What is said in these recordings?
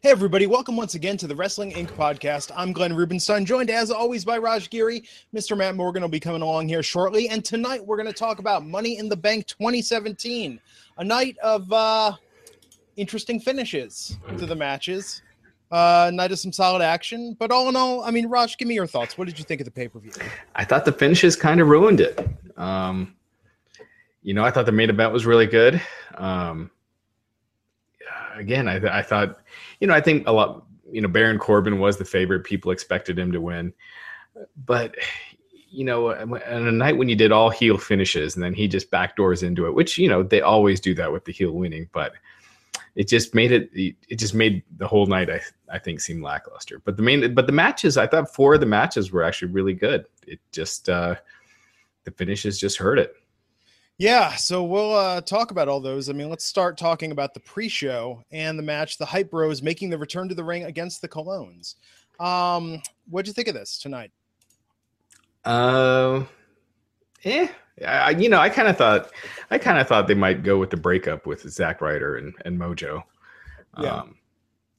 Hey, everybody, welcome once again to the Wrestling Inc. podcast. I'm Glenn Rubenstein, joined as always by Raj Giri. Mr. Matt Morgan will be coming along here shortly. And tonight we're going to talk about Money in the Bank 2017, a night of uh, interesting finishes to the matches, uh, night of some solid action. But all in all, I mean, Raj, give me your thoughts. What did you think of the pay per view? I thought the finishes kind of ruined it. Um, you know, I thought the main event was really good. Um, again, I, I thought, you know, I think a lot, you know, Baron Corbin was the favorite. People expected him to win, but you know, on a night when you did all heel finishes and then he just backdoors into it, which you know they always do that with the heel winning, but it just made it. It just made the whole night, I I think, seem lackluster. But the main, but the matches, I thought four of the matches were actually really good. It just uh the finishes just hurt it. Yeah, so we'll uh, talk about all those. I mean, let's start talking about the pre-show and the match. The Hype Bros making the return to the ring against the Colons. Um, what'd you think of this tonight? Uh, eh. I, you know, I kind of thought, I kind of thought they might go with the breakup with Zack Ryder and, and Mojo. Yeah. Um,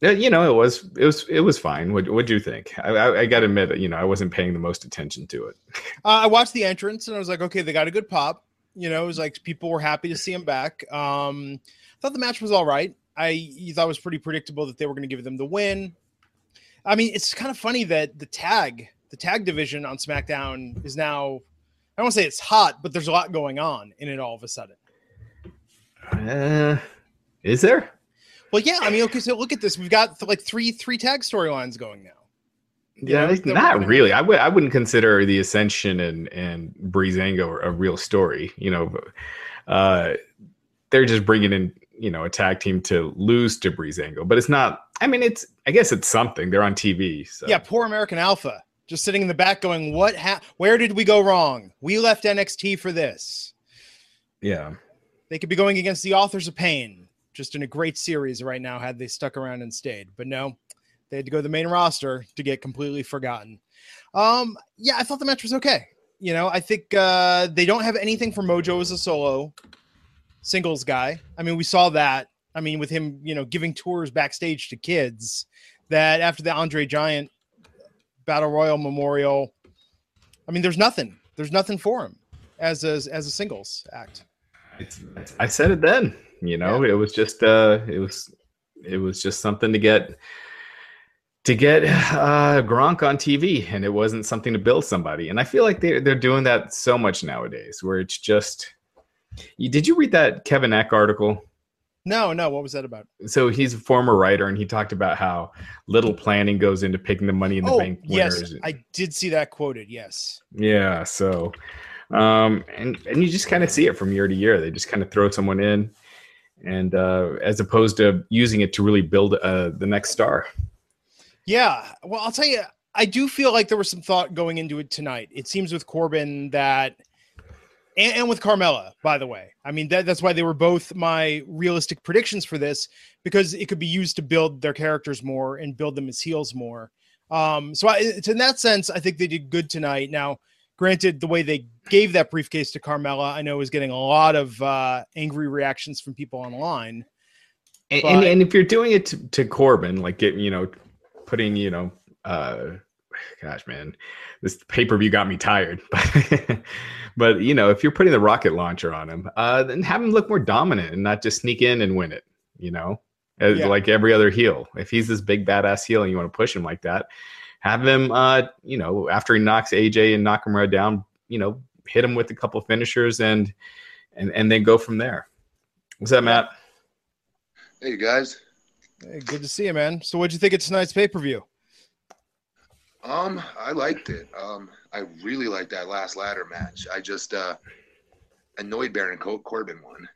you know, it was it was it was fine. What what do you think? I, I, I got to admit, you know, I wasn't paying the most attention to it. Uh, I watched the entrance and I was like, okay, they got a good pop. You know, it was like people were happy to see him back. Um, I thought the match was all right. I you thought it was pretty predictable that they were going to give them the win. I mean, it's kind of funny that the tag, the tag division on SmackDown is now. I don't want to say it's hot, but there's a lot going on in it all of a sudden. Uh, is there? Well, yeah. I mean, okay. So look at this. We've got like three three tag storylines going now. Yeah, know, like, not really. I would I wouldn't consider the Ascension and and Breezango a real story. You know, uh, they're just bringing in you know a tag team to lose to Breezango, but it's not. I mean, it's I guess it's something. They're on TV. So. Yeah, poor American Alpha just sitting in the back going, "What? Ha- where did we go wrong? We left NXT for this. yeah. They could be going against the Authors of Pain, just in a great series right now had they stuck around and stayed. But no, they had to go to the main roster to get completely forgotten. Um, yeah, I thought the match was okay. You know, I think uh, they don't have anything for Mojo as a solo singles guy. I mean, we saw that. I mean, with him, you know, giving tours backstage to kids. That after the Andre Giant Battle Royal Memorial, I mean, there's nothing. There's nothing for him as a, as a singles act. It's, I said it then. You know, it was just uh, it was it was just something to get to get uh, Gronk on TV, and it wasn't something to build somebody. And I feel like they're they're doing that so much nowadays, where it's just. You, did you read that Kevin Eck article? No, no. What was that about? So he's a former writer, and he talked about how little planning goes into picking the money in the oh, bank yes. I did see that quoted. Yes. Yeah, so um and and you just kind of see it from year to year. They just kind of throw someone in and uh as opposed to using it to really build uh the next star. Yeah. Well, I'll tell you, I do feel like there was some thought going into it tonight. It seems with Corbin that, and, and with Carmella, by the way. I mean, that, that's why they were both my realistic predictions for this because it could be used to build their characters more and build them as heels more. Um, so I, it's in that sense, I think they did good tonight. Now, granted, the way they gave that briefcase to Carmella, I know was getting a lot of uh, angry reactions from people online. And, But- and, and if you're doing it to, to Corbin, like getting, you know, putting, you know, uh gosh, man, this pay-per-view got me tired. But but you know, if you're putting the rocket launcher on him, uh then have him look more dominant and not just sneak in and win it, you know, Yeah. like every other heel. If he's this big badass heel and you want to push him like that, have him uh, you know, after he knocks AJ and Nakamura down, you know, hit him with a couple finishers and and and then go from there. What's that, Matt? Hey, you guys. Hey, good to see you, man. So, what'd you think of tonight's pay per view? Um, I liked it. Um, I really liked that last ladder match. I just uh annoyed Baron Cor- Corbin one.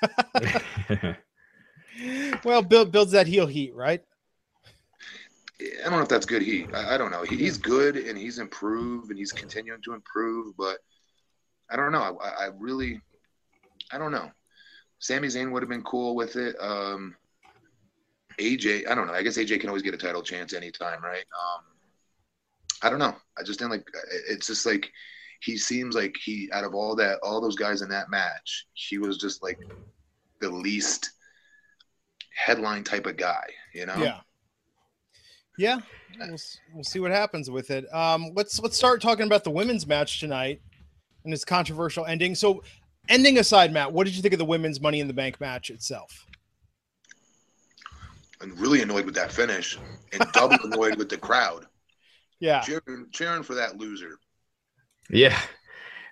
well, build, builds that heel heat, right? I don't know if that's good heat. I, I don't know. He, he's good and he's improved and he's continuing to improve, but I don't know. I, I really, I don't know. Sami Zayn would have been cool with it. Um, AJ, I don't know. I guess AJ can always get a title chance anytime, right? Um, I don't know. I just didn't like. It's just like he seems like he out of all that all those guys in that match, he was just like the least headline type of guy, you know? Yeah. Yeah. We'll, we'll see what happens with it. Um, let's let's start talking about the women's match tonight and its controversial ending. So, ending aside, Matt, what did you think of the women's Money in the Bank match itself? I'm really annoyed with that finish, and double annoyed with the crowd. Yeah, cheering, cheering for that loser. Yeah.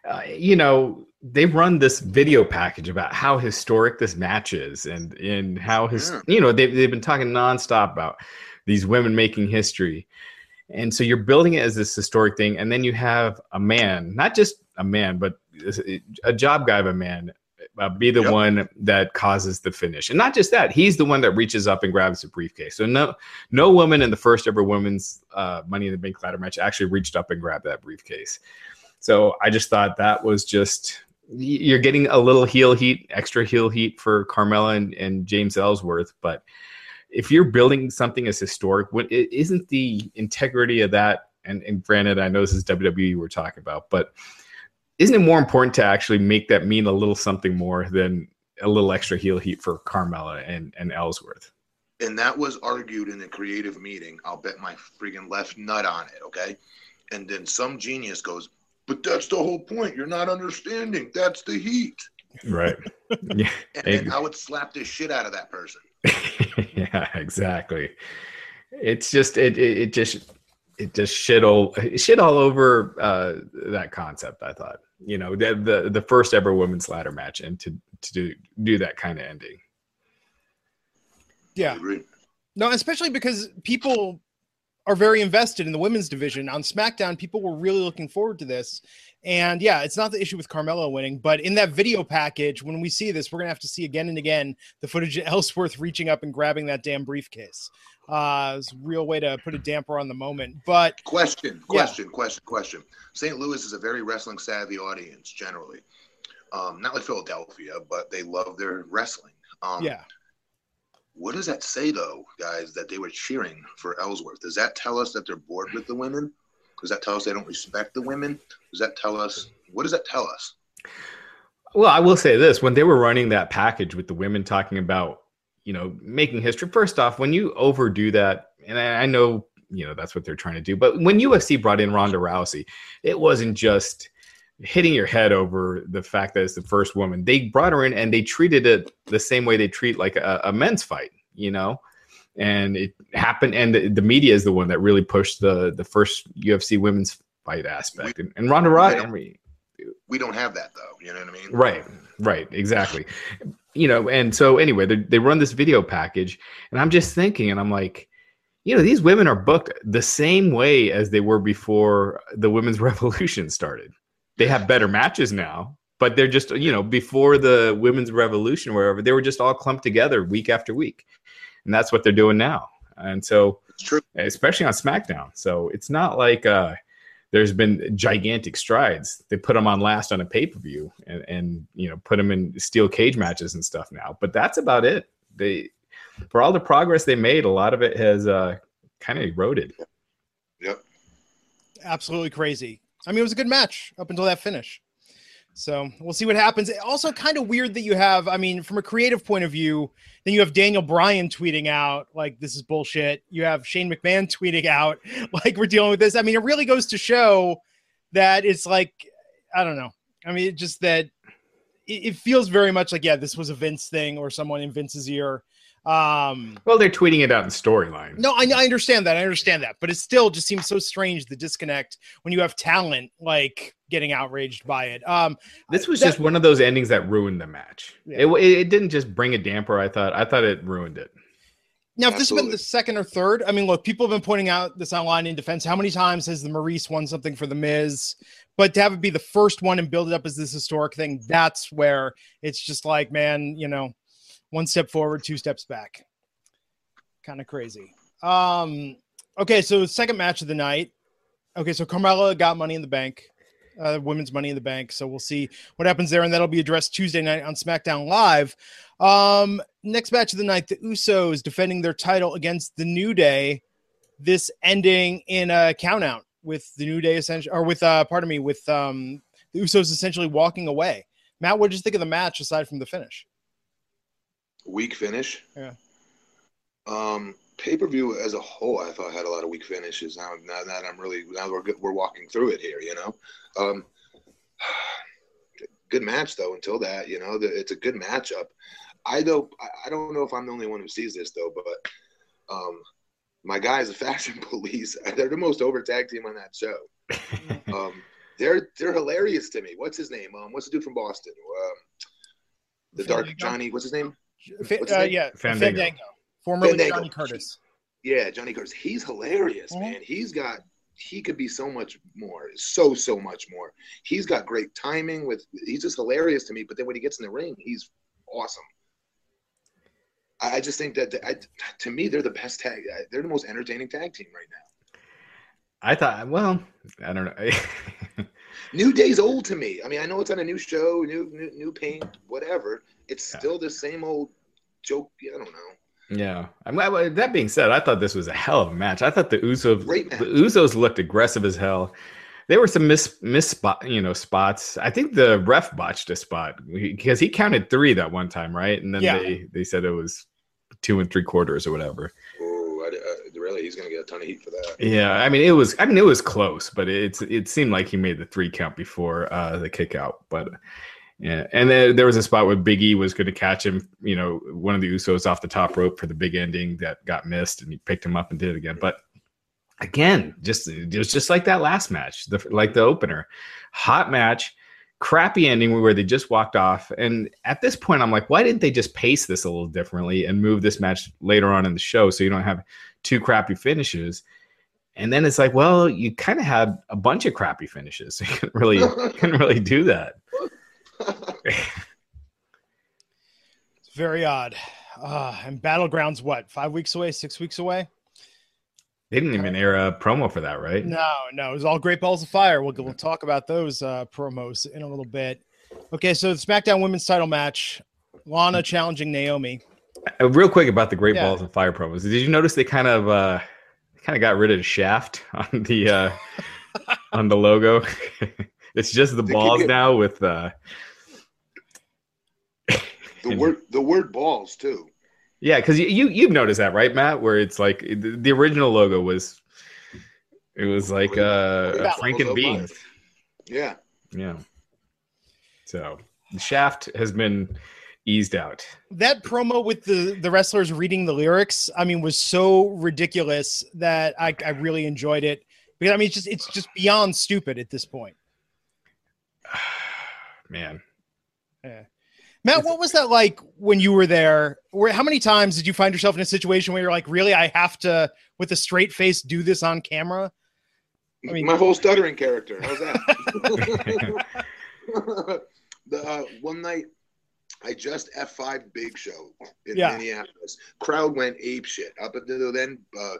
Uh, you know, they run this video package about how historic this match is and, and how his, yeah. you know, they've, they've been talking nonstop about these women making history. And so you're building it as this historic thing. And then you have a man, not just a man, but a job guy of a man uh, be the yep. one that causes the finish. And not just that, he's the one that reaches up and grabs the briefcase. So no no woman in the first ever women's uh, Money in the Bank ladder match actually reached up and grabbed that briefcase. So I just thought that was just you're getting a little heel heat, extra heel heat for Carmella and, and James Ellsworth, but if you're building something as historic, what isn't the integrity of that? And, and granted, I know this is WWE we're talking about, but isn't it more important to actually make that mean a little something more than a little extra heel heat for Carmella and, and Ellsworth? And that was argued in a creative meeting. I'll bet my freaking left nut on it. Okay. And then some genius goes, but that's the whole point. You're not understanding. That's the heat. Right. Yeah. and, I would slap the shit out of that person. yeah, exactly. It's just it, it, it just it just shit all shit all over uh, that concept. I thought, you know, the, the the first ever women's ladder match, and to to do do that kind of ending. Yeah. No, especially because people are very invested in the women's division on SmackDown. People were really looking forward to this. And yeah, it's not the issue with Carmella winning, but in that video package, when we see this, we're gonna have to see again and again the footage of Ellsworth reaching up and grabbing that damn briefcase. Uh, it's a real way to put a damper on the moment. But question, question, yeah. question, question. St. Louis is a very wrestling savvy audience generally. Um, not like Philadelphia, but they love their wrestling. Um, yeah. What does that say, though, guys, that they were cheering for Ellsworth? Does that tell us that they're bored with the women? Does that tell us they don't respect the women? Does that tell us what does that tell us? Well, I will say this: when they were running that package with the women talking about, you know, making history. First off, when you overdo that, and I know you know that's what they're trying to do, but when UFC brought in Ronda Rousey, it wasn't just hitting your head over the fact that it's the first woman. They brought her in and they treated it the same way they treat like a, a men's fight, you know and it happened. And the, the, media is the one that really pushed the the first UFC women's fight aspect. We, and, and Ronda Rousey, we don't have that though. You know what I mean? Right, right, exactly. you know, and so anyway, they, they run this video package, and I'm just thinking, and I'm like, you know, these women are booked the same way as they were before the women's revolution started. They have better matches now, but they're just, you know, before the women's revolution, wherever they were just all clumped together week after week and that's what they're doing now. And so, it's true, especially on SmackDown. So it's not like uh, there's been gigantic strides. They put them on last on a pay per view, and, and you know put them in steel cage matches and stuff now. But that's about it. They for all the progress they made, a lot of it has uh, kind of eroded. Yep. Absolutely crazy. I mean, it was a good match up until that finish. So we'll see what happens. Also, kind of weird that you have, I mean, from a creative point of view, then you have Daniel Bryan tweeting out, like, this is bullshit. You have Shane McMahon tweeting out, like, we're dealing with this. I mean, it really goes to show that it's like, I don't know. I mean, just that it, it feels very much like, yeah, this was a Vince thing or someone in Vince's ear. Um, well, they're tweeting it out in storyline. No, I, I understand that. I understand that, but it still just seems so strange the disconnect when you have talent like getting outraged by it. Um, this was that, just one of those endings that ruined the match. Yeah. It, it didn't just bring a damper. I thought I thought it ruined it. Now, if Absolutely. this has been the second or third, I mean, look, people have been pointing out this online in defense. How many times has the Maryse won something for the Miz? But to have it be the first one and build it up as this historic thing, that's where it's just like, man, you know, one step forward, two steps back. Kind of crazy. Um, okay, so second match of the night. Okay, so Carmella got money in the bank, uh, women's money in the bank. So we'll see what happens there, and that'll be addressed Tuesday night on SmackDown Live. Um, next match of the night, the Usos defending their title against the New Day. This ending in a countout with the New Day essentially, or with uh, pardon me, with um the Usos essentially walking away. Matt, what did you think of the match aside from the finish? Weak finish. Yeah. Um, pay per view as a whole, I thought had a lot of weak finishes. Now, now that I'm really now we're we're walking through it here, you know. Um, good match though. Until that, you know, the, it's a good matchup. I don't I don't know if I'm the only one who sees this though, but um, my guys, the Fashion Police, they're the most over tag team on that show. um, they're they're hilarious to me. What's his name? Um, what's the dude from Boston? Um, the Dark Johnny. What's his name? Fa- uh, yeah, Fandango. Fandango. Formerly Fandango. Johnny Curtis. Yeah, Johnny Curtis. He's hilarious, Mhm. man. He's got he could be so much more, so so much more. He's got great timing. With he's just hilarious to me. But then when he gets in the ring, he's awesome. I I just think that I, to me they're the best tag. They're the most entertaining tag team right now. I thought, well, I don't know. New Day's old to me. I mean, I know it's on a new show, new new, new paint, whatever. It's Yeah. still the same old joke. I don't know. yeah. I'm, I, that being said, I thought this was a hell of a match. I thought the Usos, Great the Usos looked aggressive as hell. There were some miss miss spot, you know, spots. I think the ref botched a spot because he counted three that one time, right? And then Yeah. they they said it was two and three quarters or whatever. Oh, I, I, really? He's gonna get a ton of heat for that. Yeah, I mean it was I mean it was close, but it's it seemed like he made the three count before uh the kick out. But yeah, and then there was a spot where Big E was going to catch him, you know, one of the Usos off the top rope for the big ending that got missed, and he picked him up and did it again. But again, just it was just like that last match, the like the opener, hot match, crappy ending where they just walked off. And at this point, I'm like, why didn't they just pace this a little differently and move this match later on in the show so you don't have two crappy finishes? And then it's like, well, you kind of had a bunch of crappy finishes. So you couldn't really couldn't really do that. It's very odd. Uh, and Battlegrounds, what, five weeks away, six weeks away? They didn't even air a promo for that, right? No, no, it was all Great Balls of Fire. We'll, we'll talk about those uh, promos in a little bit. Okay, so the SmackDown Women's Title match: Lana challenging Naomi. Uh, real quick about the Great Yeah. Balls of Fire promos. Did you notice they kind of uh kind of got rid of the shaft on the uh on the logo? it's just the balls now with uh The word the word balls too. yeah, because you, you you've noticed that, right, Matt? Where it's like the, the original logo was it was like uh Yeah, Franken logo beans. Yeah. Yeah. So the shaft has been eased out. That promo with the the wrestlers reading the lyrics, I mean, was so ridiculous that I, I really enjoyed it. Because I mean, it's just it's just beyond stupid at this point. Man. Matt, what was that like when you were there? Where how many times did you find yourself in a situation where you're like, really, I have to, with a straight face, do this on camera? I mean- my whole stuttering character. How's that? the uh, one night, I just F five Big Show in Yeah. Minneapolis. Crowd went ape shit. Up until then, uh,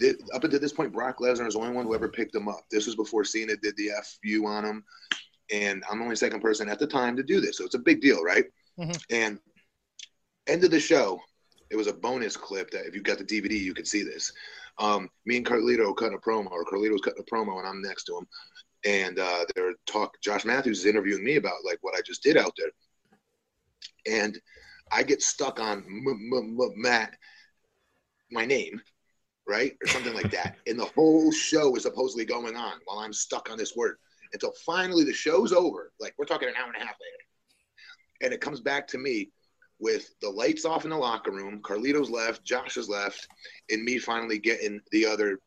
th- up until this point, Brock Lesnar is the only one who ever picked him up. This was before Cena did the FU on him, and I'm the only second person at the time to do this, so it's a big deal, right? Mhm. And end of the show, it was a bonus clip that if you got the DVD, you could see this. Um, me and Carlito cutting a promo, or Carlito's cutting a promo, and I'm next to him. And uh, they're talk. Josh Matthews is interviewing me about like what I just did out there, and I get stuck on m- m- m- Matt, my name, right, or something like that. and the whole show is supposedly going on while I'm stuck on this word until finally the show's over. Like we're talking an hour and a half later, and it comes back to me with the lights off in the locker room. Carlito's left, Josh is left, and me finally getting the other,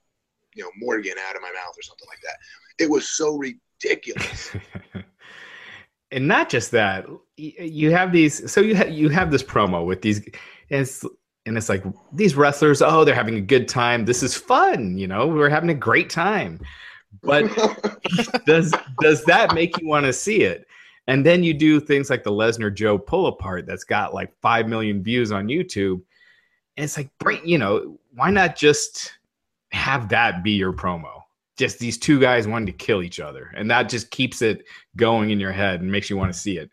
you know, Morgan out of my mouth or something like that. It was so ridiculous. and not just that you have these so you have you have this promo with these and it's and it's like these wrestlers oh they're having a good time this is fun you know we're having a great time but does does that make you want to see it And then you do things like the Lesnar Joe pull apart that's got like 5 million views on YouTube. And it's like, you know, why not just have that be your promo? Just these two guys wanting to kill each other. And that just keeps it going in your head and makes you want to see it.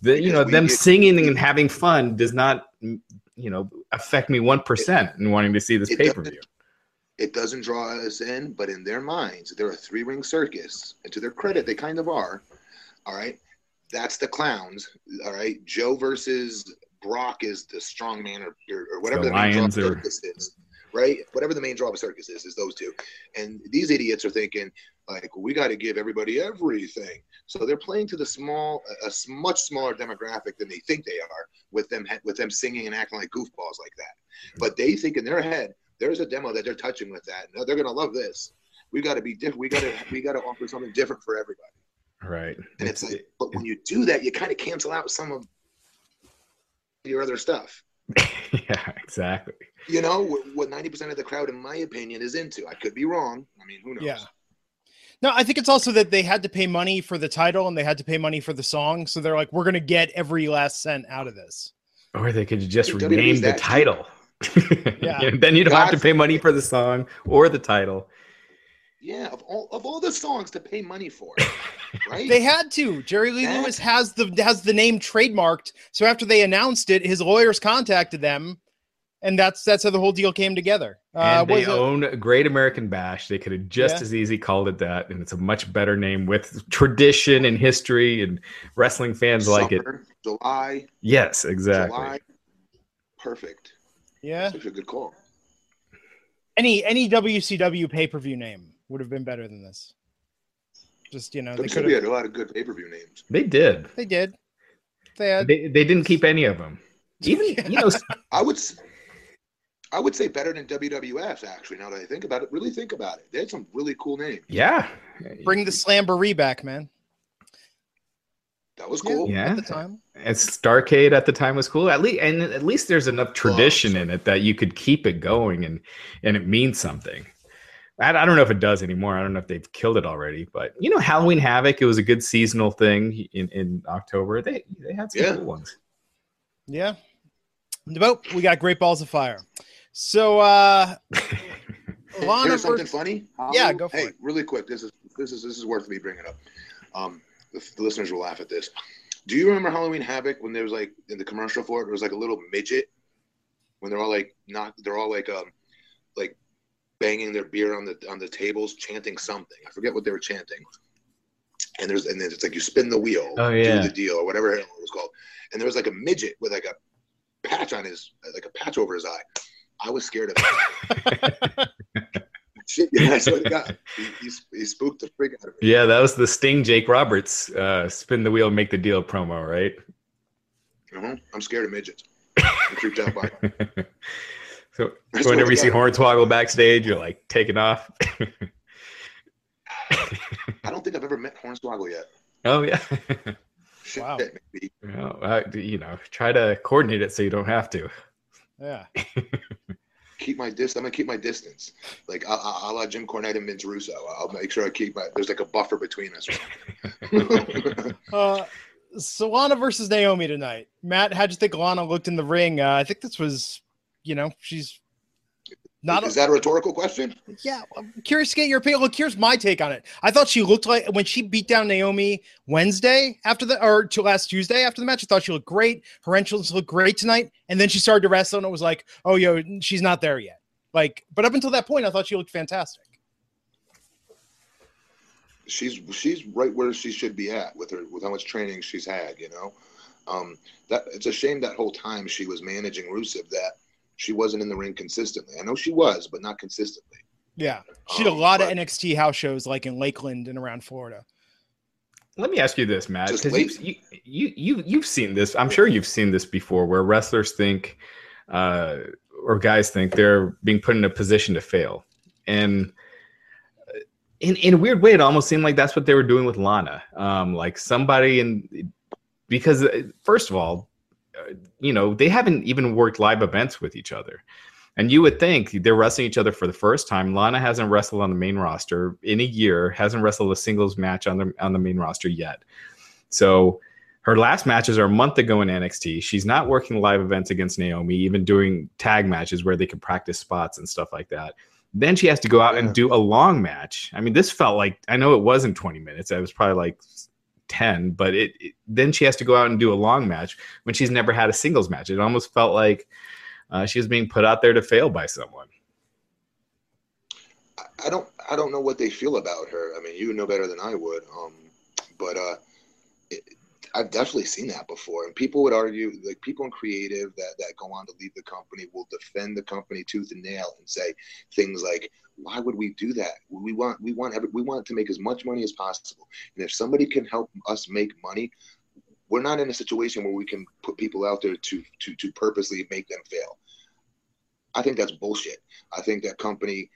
The, you know, them singing and having fun does not, you know, affect me 1% in wanting to see this pay per view it doesn't draw us in, but in their minds, they're a three ring circus. And to their credit, they kind of are. All right. That's the clowns. All right. Joe versus Brock is the strong man or, or, or whatever the, the main draw of the circus is. Right. Whatever the main draw of a circus is, is those two. And these idiots are thinking, like, we got to give everybody everything. So they're playing to the small, a, a much smaller demographic than they think they are with them, with them singing and acting like goofballs like that. But they think in their head, there's a demo that they're touching with that. No, they're gonna love this. We got to be different. We got to we got to offer something different for everybody. Right. And it's, it's like, but when you do that, you kind of cancel out some of your other stuff. yeah, exactly. You know what? Ninety percent of the crowd, in my opinion, is into. I could be wrong. I mean, who knows? Yeah. No, I think it's also that they had to pay money for the title and they had to pay money for the song. So they're like, we're going to get every last cent out of this. Or they could just rename the title yeah. then you don't have to pay money for the song or the title. Yeah, of all of all the songs to pay money for, right? they had to. Jerry Lee that... Lewis has the has the name trademarked. So after they announced it, his lawyers contacted them, and that's that's how the whole deal came together. Uh, and they own a Great American Bash. They could have just yeah. as easy called it that, and it's a much better name with tradition and history, and wrestling fans Summer, like it. July. Yes, exactly. July. Perfect. Yeah, such a good call. Any any WCW pay per view name would have been better than this. Just you know, they could have, had a lot of good pay per view names. They did. They did. They had. They, they didn't keep any of them. Even you know, I would. I would say better than WWF actually. Now that I think about it, really think about it. They had some really cool names. Yeah. Bring the Slamboree back, man. That was cool. Yeah. At the time. It's Starcade at the time was cool. At least and at least there's enough tradition oh, in it that you could keep it going and and it means something. I, I don't know if it does anymore. I don't know if they've killed it already, but you know, Halloween Havoc, it was a good seasonal thing in, in October. They they had some yeah. cool ones. Yeah. But we got great balls of fire. So uh Lana Here's something funny. yeah, go for hey, it. really quick. This is this is this is worth me bringing up. Um, the, the listeners will laugh at this. Do you remember Halloween Havoc when there was like in the commercial for it, there was like a little midget when they're all like not they're all like um like banging their beer on the on the tables, chanting something. I forget what they were chanting. And there's and then it's like you spin the wheel, oh, yeah. do the deal, or whatever it was called. And there was like a midget with like a patch on his like a patch over his eye. I was scared of him. shit, yeah, I swear to God, he, he, he, spooked the freak out of me. Yeah, that was the Sting Jake Roberts uh, spin the wheel, make the deal promo, right? Uh-huh. I'm scared of midgets. I'm creeped out by So whenever you see Hornswoggle backstage, you're like taking off. I don't think I've ever met Hornswoggle yet. Oh yeah. Shit, wow. Maybe. Well, uh, you know, try to coordinate it so you don't have to. Yeah keep my distance. I'm gonna keep my distance, like a, a, a la Jim Cornette and Vince Russo. I'll make sure I keep my. There's like a buffer between us. uh, so Lana versus Naomi tonight. Matt, how'd you think Lana looked in the ring? Uh, I think this was, you know, she's not is a, that a rhetorical question? Yeah, I'm curious to get your opinion. Look, here's my take on it. I thought she looked like when she beat down Naomi Wednesday after the or to last Tuesday after the match. I thought she looked great. Her entrance looked great tonight, and then she started to wrestle, and it was like, oh, yo, she's not there yet. Like, but up until that point, I thought she looked fantastic. She's she's right where she should be at with her with how much training she's had. You know, um, that it's a shame that whole time she was managing Rusev that she wasn't in the ring consistently. I know she was, but not consistently. Yeah, she did a um, lot of NXT house shows, like in Lakeland and around Florida. Let me ask you this, Matt, because you, you you you've seen this. I'm sure you've seen this before, where wrestlers think, uh, or guys think they're being put in a position to fail, and in in a weird way, it almost seemed like that's what they were doing with Lana. Um, like somebody in because uh, first of all, Uh, you know, they haven't even worked live events with each other. And you would think they're wrestling each other for the first time. Lana hasn't wrestled on the main roster in a year, hasn't wrestled a singles match on the on the main roster yet. So her last matches are a month ago in NXT. She's not working live events against Naomi, even doing tag matches where they can practice spots and stuff like that. Then she has to go out and do a long match. I mean, this felt like I know it wasn't 20 minutes. It was probably like 10, but it, it then she has to go out and do a long match when she's never had a singles match. It almost felt like uh, she was being put out there to fail by someone. I don't I don't know what they feel about her. I mean, you know better than I would. Um, but uh, I've definitely seen that before, and people would argue, like people in creative that that go on to leave the company will defend the company tooth and nail and say things like, "Why would we do that? We want we want we want to make as much money as possible, and if somebody can help us make money." We're not in a situation where we can put people out there to to to purposely make them fail. I think that's bullshit. I think that company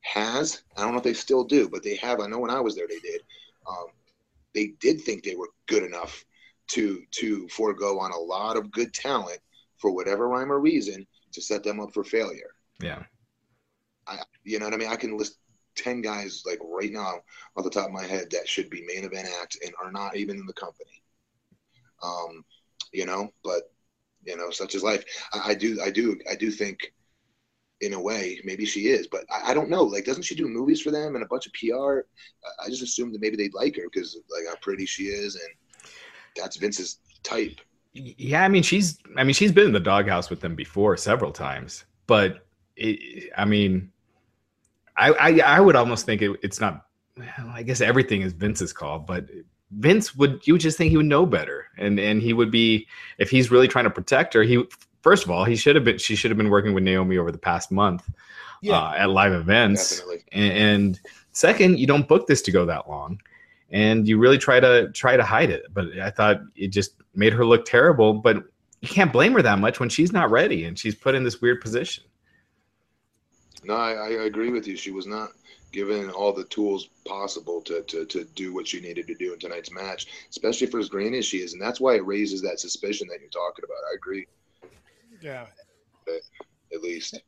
has. I don't know if they still do, but they have. I know when I was there, they did. Um, they did think they were good enough to to forego on a lot of good talent for whatever rhyme or reason to set them up for failure. Yeah. I, you know what I mean? I can list ten guys like right now off the top of my head that should be main event acts and are not even in the company. Um, you know, but you know, such is life. I, I do, I do, I do think in a way, maybe she is, but I, I, don't know. Like, doesn't she do movies for them and a bunch of PR? I just assumed that maybe they'd like her because like how pretty she is, and that's Vince's type. Yeah, I mean she's, I mean she's been in the doghouse with them before several times, but it, I mean, I, I, I would almost think it, it's not. Well, I guess everything is Vince's call, but Vince would you would just think he would know better, and and he would be if he's really trying to protect her. He first of all, he should have been. She should have been working with Naomi over the past month yeah. uh, at live events. And, and, second, you don't book this to go that long, and you really try to try to hide it. But I thought it just made her look terrible. But you can't blame her that much when she's not ready and she's put in this weird position. No, I, I agree with you. She was not given all the tools possible to, to, to do what she needed to do in tonight's match, especially for as green as she is. And that's why it raises that suspicion that you're talking about. I agree. Yeah. At least.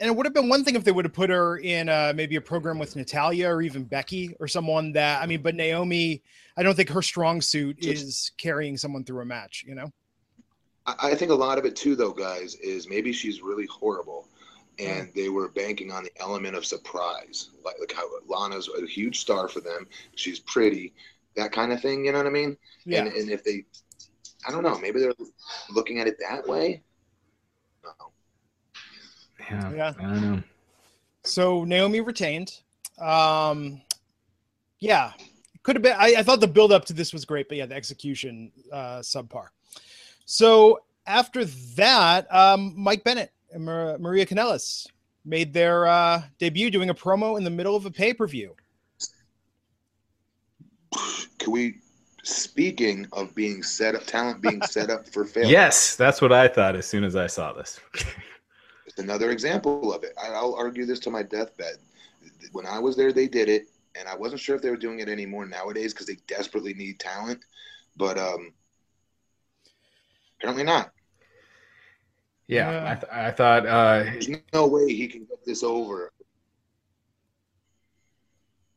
And it would have been one thing if they would have put her in uh, maybe a program with Natalya or even Becky or someone that I mean, but Naomi, I don't think her strong suit is carrying someone through a match. You know. I think a lot of it too, though, guys, is maybe she's really horrible, and they were banking on the element of surprise, like, like how Lana's a huge star for them. She's pretty, that kind of thing. You know what I mean? Yeah. And, and if they, I don't know, maybe they're looking at it that way. Yeah, yeah. I don't know. So Naomi retained. Um, yeah, could have been. I, I, thought the build up to this was great, but yeah, the execution uh, subpar. So after that, um, Mike Bennett and Mar- Maria Kanellis made their uh, debut doing a promo in the middle of a pay per view. Can we? Speaking of being set up, talent being set up for failure. Yes, that's what I thought as soon as I saw this. another example of it. I'll argue this to my deathbed. When I was there, they did it, and I wasn't sure if they were doing it anymore nowadays because they desperately need talent. But um, apparently not. Yeah, yeah. I, th- I, thought uh, there's no way he can get this over.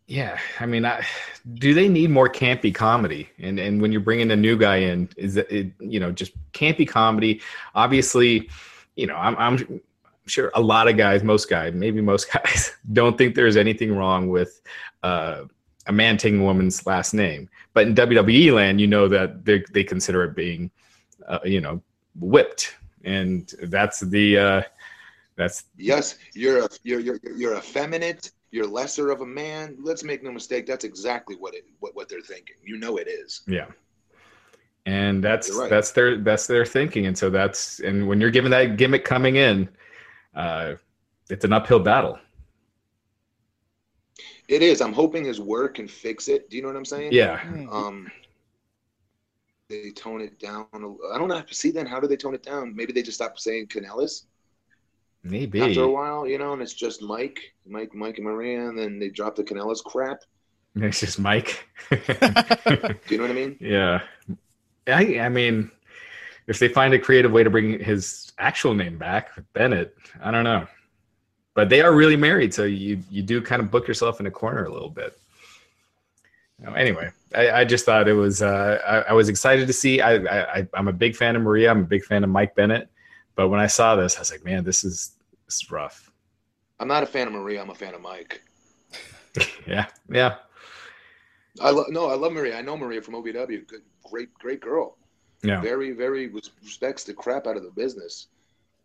Yeah, I mean, I, do they need more campy comedy? And and when you're bringing a new guy in, is it you know just campy comedy? Obviously, you know, I'm I'm sure a lot of guys, most guys, maybe most guys, don't think there's anything wrong with uh, a man taking a woman's last name. But in WWE land, you know that they they consider it being, uh, you know, whipped, and that's the uh, that's yes, you're a you're you're you're effeminate. You're lesser of a man. Let's make no mistake. That's exactly what it what, what they're thinking. You know it is. Yeah and that's right. that's their that's their thinking and so that's and when you're given that gimmick coming in uh, it's an uphill battle. It is. I'm hoping his work can fix it. Do you know what I'm saying? Yeah. Um, they tone it down. I don't know. To see, then how do they tone it down? Maybe they just stop saying Kanellis. Maybe after a while, you know, and it's just Mike, Mike, Mike, and Maria, and then they drop the Kanellis crap. It's just Mike. do you know what I mean? Yeah. I I mean, if they find a creative way to bring his actual name back, Bennett, I don't know. But they are really married, so you you do kind of book yourself in a corner a little bit. anyway, I, I, just thought it was. Uh, I, I, was excited to see. I, I, I'm a big fan of Maria. I'm a big fan of Mike Bennett. But when I saw this, I was like, man, this is this is rough. I'm not a fan of Maria. I'm a fan of Mike. yeah, yeah. I love no, I love Maria. I know Maria from OVW. Good, great, great girl. Yeah. Very, very respects the crap out of the business.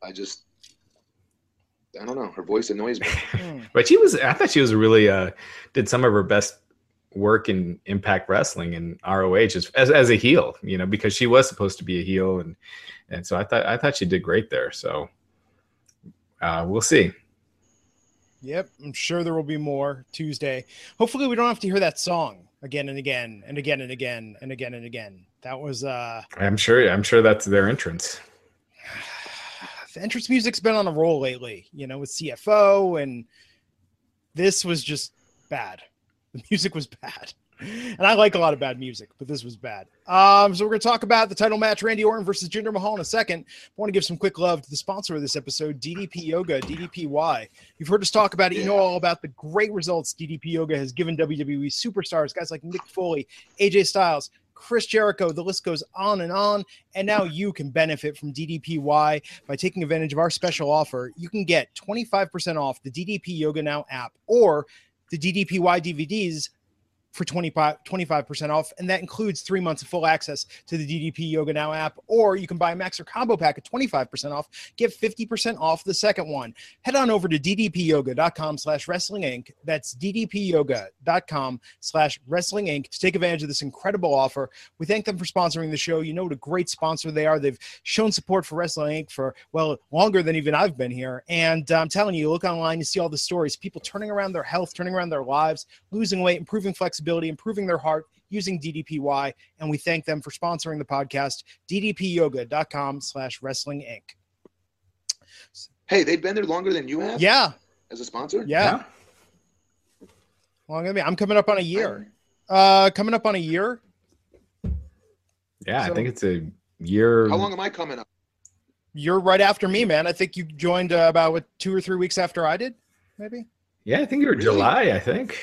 I just, I don't know. Her voice annoys me. Hmm. but she was. I thought she was really uh did some of her best work in Impact Wrestling and ROH as, as as a heel. You know, because she was supposed to be a heel, and and so I thought I thought she did great there. So uh, we'll see. Yep, I'm sure there will be more Tuesday. Hopefully, we don't have to hear that song again and again and again and again and again and again. That was uh I'm sure I'm sure that's their entrance. The entrance music's been on a roll lately, you know, with CFO and this was just bad. The music was bad. And I like a lot of bad music, but this was bad. Um, so we're going to talk about the title match, Randy Orton versus Jinder Mahal in a second. I want to give some quick love to the sponsor of this episode, DDP Yoga, DDPY. You've heard us talk about it. You know all about the great results DDP Yoga has given WWE superstars, guys like Mick Foley, AJ Styles, Chris Jericho. The list goes on and on. And now you can benefit from DDPY by taking advantage of our special offer. You can get 25% off the DDP Yoga Now app or the DDPY DVDs for 25, 25% off. And that includes three months of full access to the DDP Yoga Now app. Or you can buy a Max or combo pack at 25% off. Get 50% off the second one. Head on over to ddpyoga.com slash wrestling inc. That's ddpyoga.com slash wrestling inc. to take advantage of this incredible offer. We thank them for sponsoring the show. You know what a great sponsor they are. They've shown support for Wrestling Inc. for, well, longer than even I've been here. And uh, I'm telling you, look online, you see all the stories, people turning around their health, turning around their lives, losing weight, improving flexibility flexibility, improving their heart using DDPY. And we thank them for sponsoring the podcast, ddpyoga.com slash wrestling inc. Hey, they've been there longer than you have? Yeah. As a sponsor? Yeah. yeah. Longer than me. I'm coming up on a year. Uh coming up on a year. Yeah, so, I think it's a year. How long am I coming up? You're right after me, man. I think you joined uh, about what two or three weeks after I did, maybe. Yeah, I think you were really? July. I think.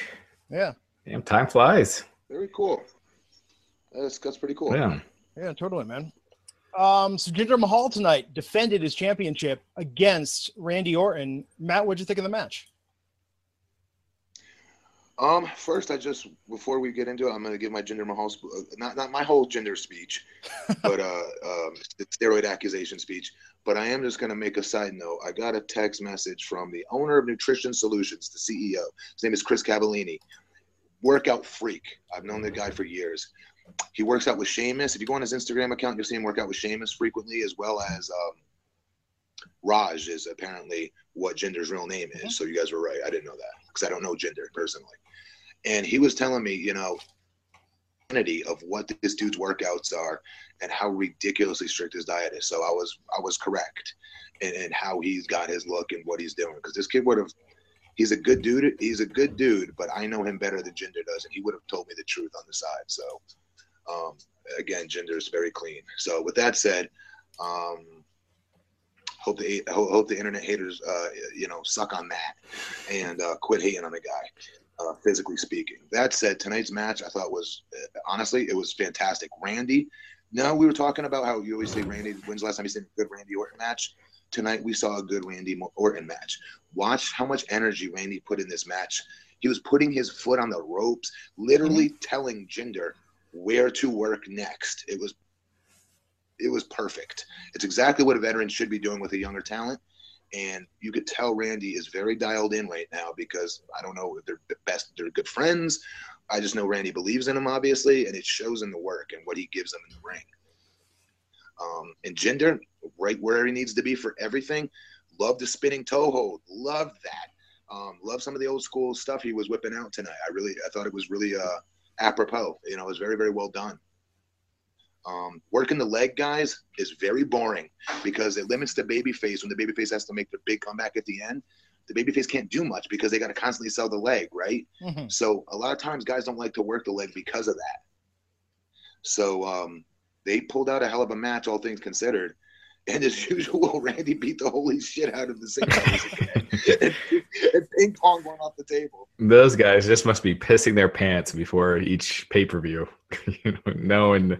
Yeah. Damn, time flies. Very cool. That's that's pretty cool. Yeah. Yeah, totally, man. Um, so Jinder Mahal tonight defended his championship against Randy Orton. Matt, what'd you think of the match? Um, first, I just before we get into it, I'm going to give my Jinder Mahal uh, not not my whole gender speech, but uh, um, steroid accusation speech. But I am just going to make a side note. I got a text message from the owner of Nutrition Solutions, the CEO. His name is Chris Cavallini workout freak. I've known the guy for years. He works out with Sheamus. If you go on his Instagram account, you'll see him work out with Sheamus frequently, as well as um, Raj is apparently what Jinder's real name is. Mm-hmm. So you guys were right. I didn't know that because I don't know Jinder personally. And he was telling me, you know, of what this dude's workouts are and how ridiculously strict his diet is. So I was I was correct in, in how he's got his look and what he's doing because this kid would have he's a good dude. He's a good dude, but I know him better than Jinder does, and he would have told me the truth on the side. So, um, again, Jinder is very clean. So, with that said, um, hope the hope the internet haters, uh, you know, suck on that and uh, quit hating on the guy. Uh, physically speaking. That said, tonight's match I thought was uh, honestly it was fantastic. Randy. Now we were talking about how you always say Randy. The last time you seen a good Randy Orton match? Tonight we saw a good Randy Orton match. Watch how much energy Randy put in this match. He was putting his foot on the ropes, literally mm-hmm. telling Jinder where to work next. It was it was perfect. It's exactly what a veteran should be doing with a younger talent. And you could tell Randy is very dialed in right now because I don't know if they're the best, they're good friends. I just know Randy believes in him, obviously, and it shows in the work and what he gives them in the ring. Um, and Jinder, right where he needs to be for everything. Love the spinning toe hold. Love that. Um, love some of the old school stuff he was whipping out tonight. I really, I thought it was really uh, apropos. You know, it was very, very well done. Um, working the leg, guys, is very boring because it limits the baby face when the baby face has to make their big comeback at the end. The baby face can't do much because they got to constantly sell the leg, right? Mm-hmm. So a lot of times guys don't like to work the leg because of that. So um, they pulled out a hell of a match, all things considered And as usual, Randy beat the holy shit out of the singles again. and, and ping pong went off the table. Those guys just must be pissing their pants before each pay per view, you know, knowing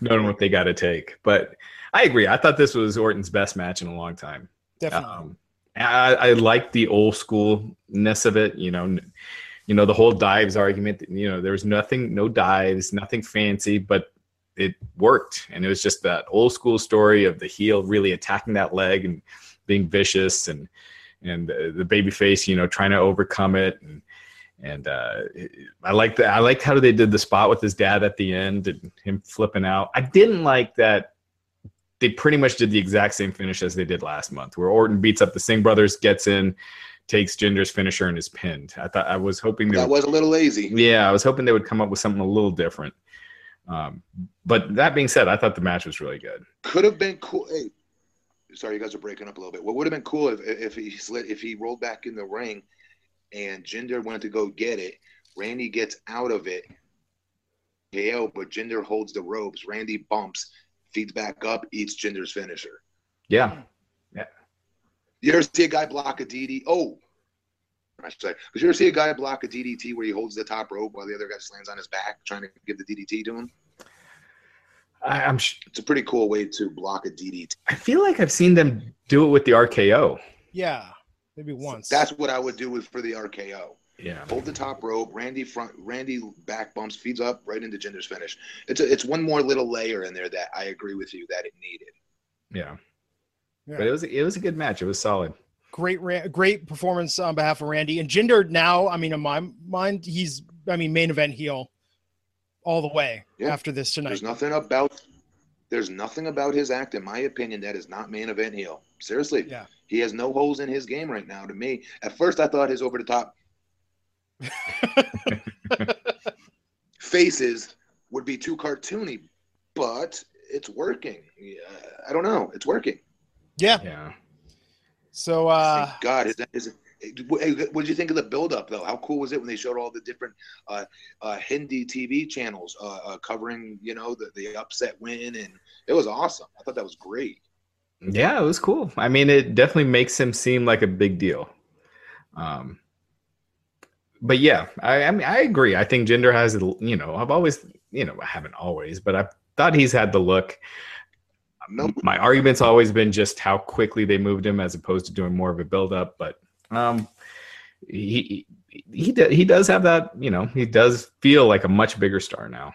knowing what they got to take. But I agree. I thought this was Orton's best match in a long time. Definitely. Um, I, I like the old schoolness of it. You know, you know the whole dives argument. You know, there was nothing, no dives, nothing fancy, but it worked, and it was just that old school story of the heel really attacking that leg and being vicious, and and the baby face, you know, trying to overcome it, and and uh, I like that. I liked how they did the spot with his dad at the end and him flipping out. I didn't like that they pretty much did the exact same finish as they did last month, where Orton beats up the Singh brothers, gets in, takes Jinder's finisher, and is pinned. I thought I was hoping that would, was a little lazy. Yeah, I was hoping they would come up with something a little different. Um, but that being said, I thought the match was really good. Could have been cool. Hey, sorry, you guys are breaking up a little bit. What would have been cool if, if he slid, if he rolled back in the ring, and Jinder went to go get it. Randy gets out of it. KO, but Jinder holds the ropes. Randy bumps feeds back up, eats Jinder's finisher. Yeah. Yeah. You ever see a guy block a DD? Oh, I should say, because you ever see a guy block a DDT where he holds the top rope while the other guy lands on his back trying to give the DDT to him? I, am sh- it's a pretty cool way to block a DDT. I feel like I've seen them do it with the RKO. Yeah, maybe once. That's what I would do with for the RKO. Yeah. Hold the top rope. Randy front. Randy back bumps, feeds up right into Jinder's finish. It's a, it's one more little layer in there that I agree with you that it needed. Yeah. yeah. But it was it was a good match. It was solid. Great, great performance on behalf of Randy and Jinder. Now, I mean, in my mind, he's I mean main event heel all the way yeah. after this tonight. There's nothing about there's nothing about his act, in my opinion, that is not main event heel. Seriously. Yeah. He has no holes in his game right now. To me, at first, I thought his over the top faces would be too cartoony, but it's working. Yeah, I don't know. It's working. Yeah. Yeah. So, uh, Thank God, is that is what did you think of the build-up though? How cool was it when they showed all the different uh, uh, Hindi TV channels uh, uh, covering, you know, the, the upset win, and it was awesome. I thought that was great. Yeah, it was cool. I mean, it definitely makes him seem like a big deal. Um, but yeah, I, I mean, I agree. I think Jinder has, you know, I've always, you know, I haven't always, but I thought he's had the look. My argument's always been just how quickly they moved him as opposed to doing more of a build up. But um, he he he, he does have that, you know, he does feel like a much bigger star now,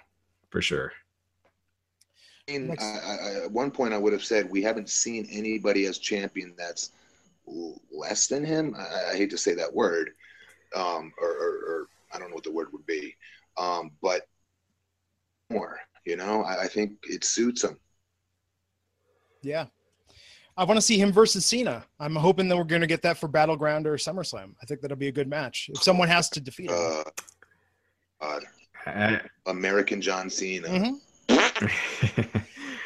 for sure. I mean, I, I, at one point, I would have said we haven't seen anybody as champion that's less than him. I, I hate to say that word, um, or, or, or, I don't know what the word would be, um, but more. You know, I, I think it suits him. Yeah. I want to see him versus Cena. I'm hoping that we're going to get that for Battleground or SummerSlam. I think that'll be a good match. If someone has to defeat him. Uh, uh, American John Cena. Mm-hmm.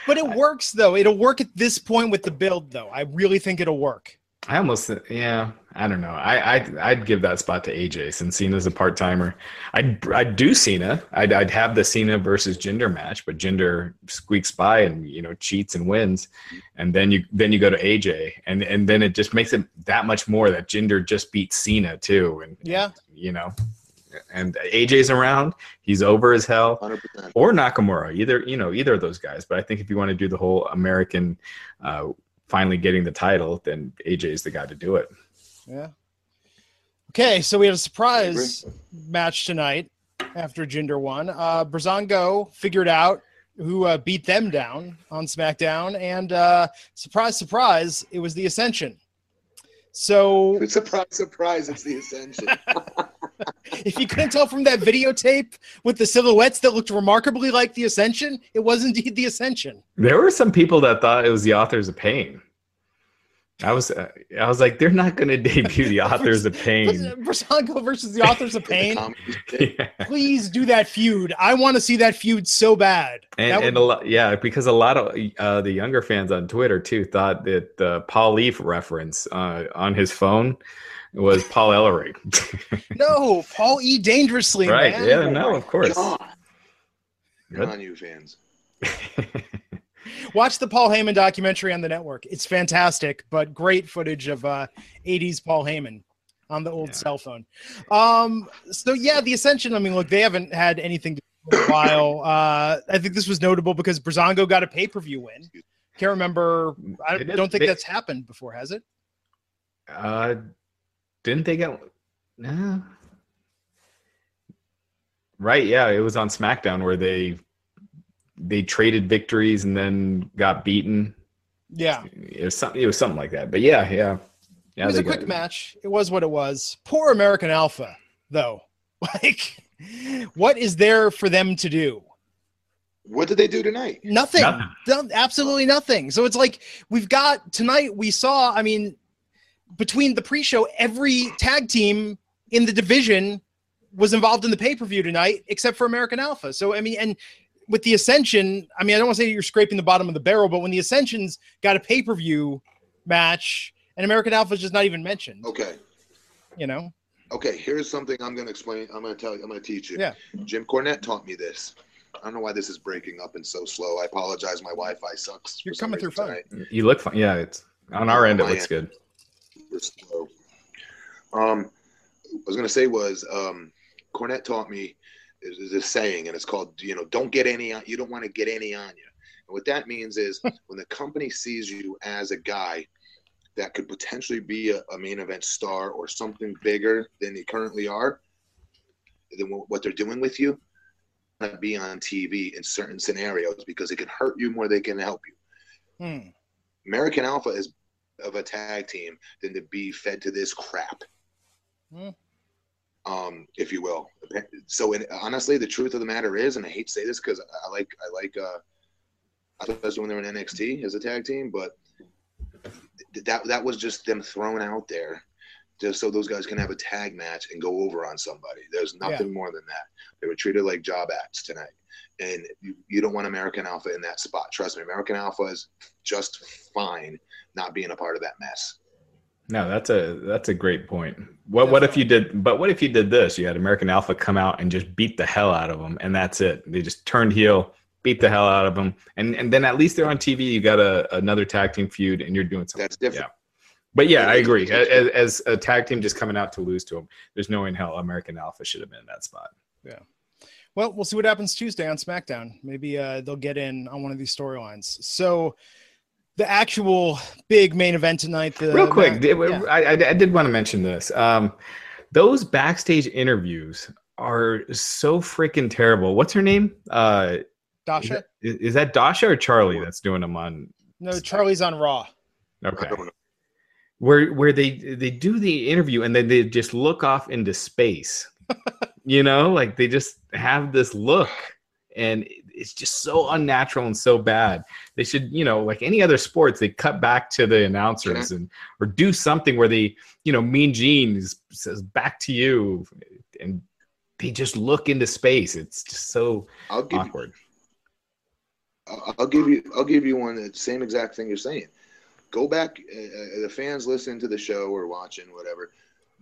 but it works though. It'll work at this point with the build though. I really think it'll work. I almost, yeah, I don't know. I, I'd, I'd give that spot to AJ since Cena's a part timer. I'd, I'd do Cena. I'd, I'd have the Cena versus Jinder match, but Jinder squeaks by and you know cheats and wins, and then you then you go to AJ, and and then it just makes it that much more that Jinder just beats Cena too, and yeah, and, you know, and AJ's around, he's over as hell, 100%. or Nakamura, either you know either of those guys. But I think if you want to do the whole American. Uh, finally getting the title, then AJ is the guy to do it. Yeah. Okay, so we had a surprise match tonight after Jinder won. Uh, Breezango figured out who uh, beat them down on SmackDown, and uh, surprise, surprise, it was the Ascension. So surprise, surprise, it's the Ascension. if you couldn't tell from that videotape with the silhouettes that looked remarkably like the Ascension, it was indeed the Ascension. There were some people that thought it was the Authors of Pain. I was, uh, I was like, they're not going to debut the Authors of Pain. Breezango versus the Authors of Pain. yeah. Please do that feud. I want to see that feud so bad. And, would... and a lot, yeah, because a lot of uh, the younger fans on Twitter too thought that the Paul Leaf reference uh, on his phone was Paul Ellering. no, Paul E. Dangerously. Right? Man. Yeah. No, of course. God. Good on you, fans. Watch the Paul Heyman documentary on the network. It's fantastic, but great footage of uh, 80s Paul Heyman on the old Yeah. cell phone. Um, so yeah, the Ascension. I mean, look, they haven't had anything to do in a while. Uh, I think this was notable because Breezango got a pay per view win. Can't remember. I don't think they- that's happened before, has it? Uh, didn't they get? No. Right. Yeah, it was on SmackDown where they they traded victories and then got beaten. Yeah, It was something. It was something like that. But yeah, yeah, yeah. it was a quick got- match. It was what it was. Poor American Alpha, though. Like, what is there for them to do? What did they do tonight? Nothing. Nothing. Done- absolutely nothing. So it's like we've got tonight. We saw. I mean, between the pre-show, every tag team in the division was involved in the pay-per-view tonight, except for American Alpha. So I mean, and with the Ascension, I mean, I don't want to say you're scraping the bottom of the barrel, but when the Ascension's got a pay-per-view match and American Alpha's just not even mentioned, Okay. you know? Okay, here's something I'm going to explain. I'm going to tell you. I'm going to teach you. Yeah. Jim Cornette taught me this. I don't know why this is breaking up and so slow. I apologize. My Wi-Fi sucks. You're coming through fine. tonight. You look fine. Yeah, it's on our end. It looks end. good. We're slow. Um, I was going to say was um, Cornette taught me is, is this saying, and it's called you know don't get any on. You don't want to get any on you. And what that means is when the company sees you as a guy that could potentially be a, a main event star or something bigger than you currently are, than what they're doing with you, be on TV in certain scenarios because it can hurt you more than it can help you. Hmm. American Alpha is of a tag team than to be fed to this crap. Hmm. Um, if you will. So, in, honestly, the truth of the matter is, and I hate to say this because I like, I like, uh, I thought that's when they were in NXT as a tag team, but that that was just them thrown out there, just so those guys can have a tag match and go over on somebody. There's nothing more than that. They were treated like job acts tonight, and you, you don't want American Alpha in that spot. Trust me, American Alpha is just fine not being a part of that mess. No, that's a that's a great point. What what if you did? But what if you did this? You had American Alpha come out and just beat the hell out of them, and that's it. They just turned heel, beat the hell out of them, and and then at least they're on TV. You got a another tag team feud, and you're doing something. That's different. Yeah. But yeah, I agree. As, as a tag team just coming out to lose to them, there's no way in hell American Alpha should have been in that spot. Yeah. Well, we'll see what happens Tuesday on SmackDown. Maybe uh, they'll get in on one of these storylines. So, the actual big main event tonight. The Real quick, ma- did- yeah. I, I, I did want to mention this. Um, those backstage interviews are so freaking terrible. What's her name? Uh, is, Dasha. that, is is that Dasha or Charlie that's doing them on? No, Charlie's on Raw. Okay, I don't know. where where they they do the interview and then they just look off into space. you know, like they just have this look, and it's just so unnatural and so bad. They should, you know, like any other sports, they cut back to the announcers and or do something where they, you know, Mean Gene is- says back to you, and they just look into space. It's just so I'll give awkward. I'll I'll give you I'll give you one the same exact thing you're saying. Go back, uh, uh, the fans listening to the show or watching whatever.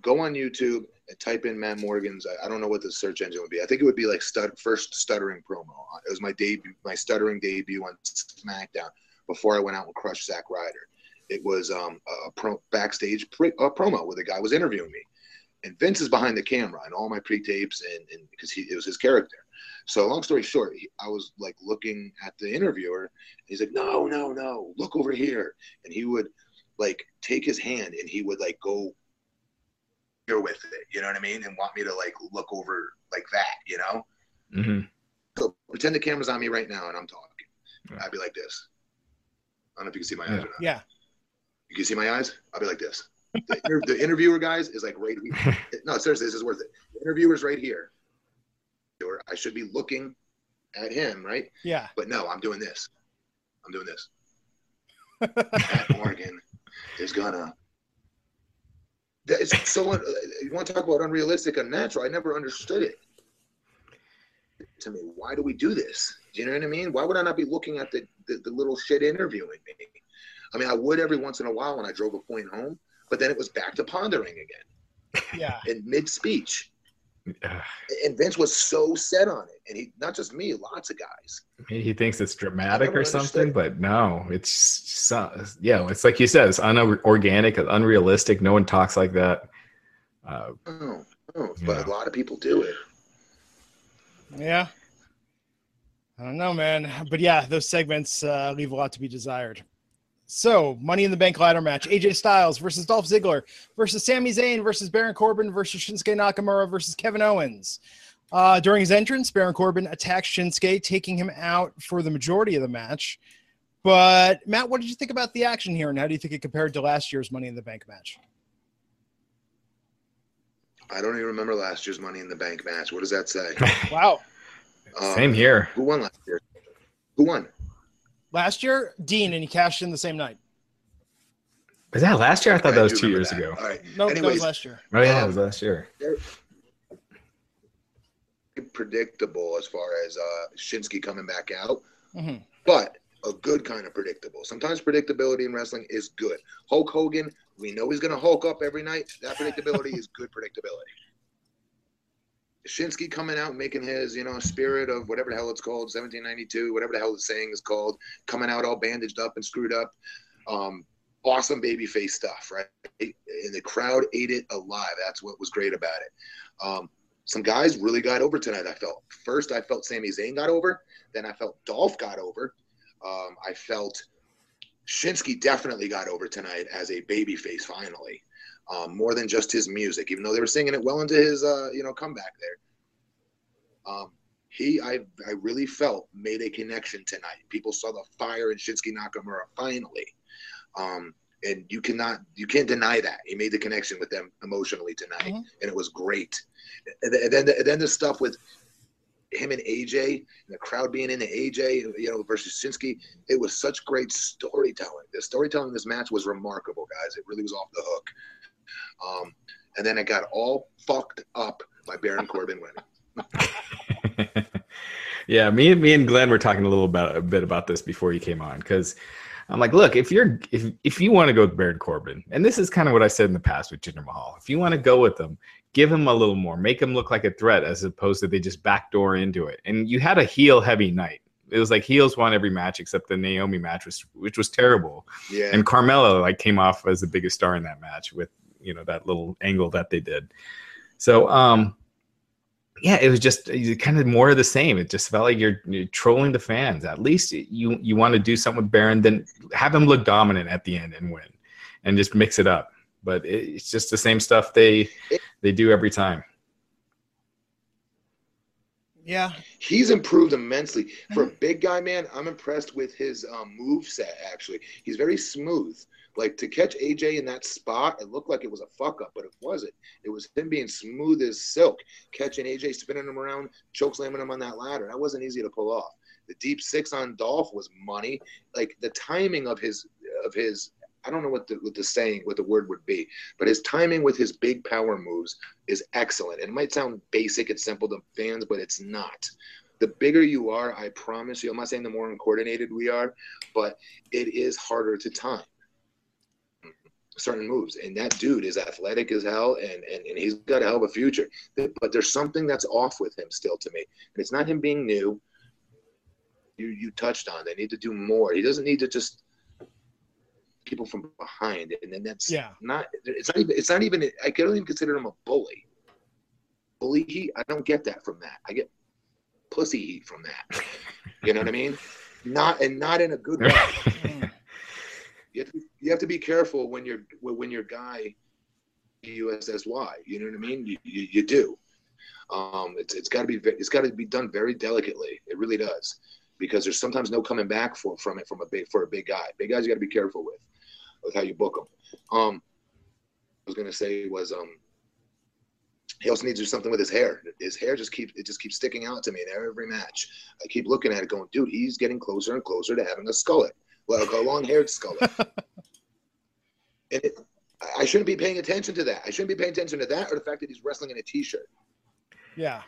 Go on YouTube and type in Matt Morgan's. I, I don't know what the search engine would be. I think it would be like stud, first stuttering promo. It was my debut, my stuttering debut on SmackDown before I went out and crushed Zack Ryder. It was um, a pro, backstage pre, a promo where the guy was interviewing me, and Vince is behind the camera and all my pre-tapes and and because he it was his character. So long story short, I was like looking at the interviewer. He's like, "No, no, no, look over here," and he would like take his hand and he would like go with it. You know what I mean? And want me to like look over like that. You know? Mm-hmm. So pretend the camera's on me right now and I'm talking. Yeah. I'd be like this. I don't know if you can see my Yeah. eyes or not. Yeah. You can see my eyes? I'll be like this. The, inter- the interviewer guys is like right here. No, seriously, this is worth it. The interviewer's right here. I should be looking at him, right? Yeah. But no, I'm doing this. I'm doing this. Pat Morgan is gonna. That is so. un- You want to talk about unrealistic, unnatural? I never understood it. To me, why do we do this? Do you know what I mean? Why would I not be looking at the, the, the little shit interviewing me? I mean, I would every once in a while when I drove a point home, but then it was back to pondering again Yeah. in mid speech. And Vince was so set on it, and he not just me, lots of guys. He thinks it's dramatic or something, understood. but no, it's so, yeah, it's like you said, it's unorganic, unrealistic. No one talks like that. Uh, Oh, oh, but Yeah. a lot of people do it. Yeah. I don't know, man. But yeah, those segments uh, leave a lot to be desired. So, Money in the Bank ladder match AJ Styles versus Dolph Ziggler versus Sami Zayn versus Baron Corbin versus Shinsuke Nakamura versus Kevin Owens. Uh, during his entrance, Baron Corbin attacks Shinsuke, taking him out for the majority of the match. But, Matt, what did you think about the action here, and how do you think it compared to last year's Money in the Bank match? I don't even remember last year's Money in the Bank match. What does that say? Wow. Um, Same here. Who won last year? Who won? Last year, Dean, and he cashed in the same night. Was that last year? I thought I that was two years that. ago. All right. No, that was last year. Oh yeah, it Um, was last year. predictable as far as uh, Shinsuke coming back out, hmm but a good kind of predictable. Sometimes predictability in wrestling is good. Hulk Hogan, we know he's going to Hulk up every night. That predictability is good predictability. Shinsuke coming out making his, you know, spirit of whatever the hell it's called, 1792, whatever the hell the saying is called, coming out all bandaged up and screwed up. Um, awesome babyface stuff, right? And the crowd ate it alive. That's what was great about it. Um, some guys really got over tonight. I felt first, I felt Sami Zayn got over. Then I felt Dolph got over. Um, I felt Shinsuke definitely got over tonight as a babyface. Finally, um, more than just his music, even though they were singing it well into his, uh, you know, comeback there. Um, he, I, I really felt made a connection tonight. People saw the fire in Shinsuke Nakamura finally. Um, and you cannot you can't deny that he made the connection with them emotionally tonight Mhm. and it was great and then, and then the stuff with him and AJ and the crowd being into AJ you know versus Shinsuke it was such great storytelling the storytelling in this match was remarkable guys it really was off the hook um, and then it got all fucked up by Baron Corbin winning yeah, me and me and Glenn were talking a little about a bit about this before you came on because I'm like, look, if you're if if you want to go with Baron Corbin, and this is kind of what I said in the past with Jinder Mahal, if you want to go with them, give him a little more, make him look like a threat as opposed to they just backdoor into it. And you had a heel heavy night. It was like heels won every match except the Naomi match, was, which was terrible. yeah And Carmella like came off as the biggest star in that match with you know that little angle that they did. So um yeah, it was just kind of more of the same. It just felt like you're, you're trolling the fans. At least you you want to do something with Baron, then have him look dominant at the end and win, and just mix it up. But it, it's just the same stuff they they do every time. Yeah. He's improved immensely for a big guy, man. I'm impressed with his um, move set. Actually, he's very smooth. Like to catch AJ in that spot, it looked like it was a fuck up, but it wasn't. It was him being smooth as silk, catching AJ, spinning him around, choke slamming him on that ladder. That wasn't easy to pull off. The deep six on Dolph was money. Like the timing of his of his. I don't know what the what the saying what the word would be, but his timing with his big power moves is excellent. It might sound basic and simple to fans, but it's not. The bigger you are, I promise you, I'm not saying the more uncoordinated we are, but it is harder to time certain moves. And that dude is athletic as hell and, and, and he's got a hell of a future. But there's something that's off with him still to me. And it's not him being new. You you touched on. They need to do more. He doesn't need to just people from behind and then that's Yeah. not it's not even it's not even I can't even consider him a bully. Bully heat, I don't get that from that. I get pussy heat from that. You know what I mean? Not and not in a good way. Mm. You have to, you have to be careful when you're when your guy USSY. You know what I mean? You, you, you do. Um, it's it's got to be it's got to be done very delicately. It really does because there's sometimes no coming back for from it from a big for a big guy. Big guys you got to be careful with with how you book them. Um, I was gonna say was um. He also needs to do something with his hair. His hair just keeps it just keeps sticking out to me in every match. I keep looking at it, going, dude, he's getting closer and closer to having a skullet, like a long-haired skullet. and it, I- I shouldn't be paying attention to that. I shouldn't be paying attention to that or the fact that he's wrestling in a t-shirt. Yeah.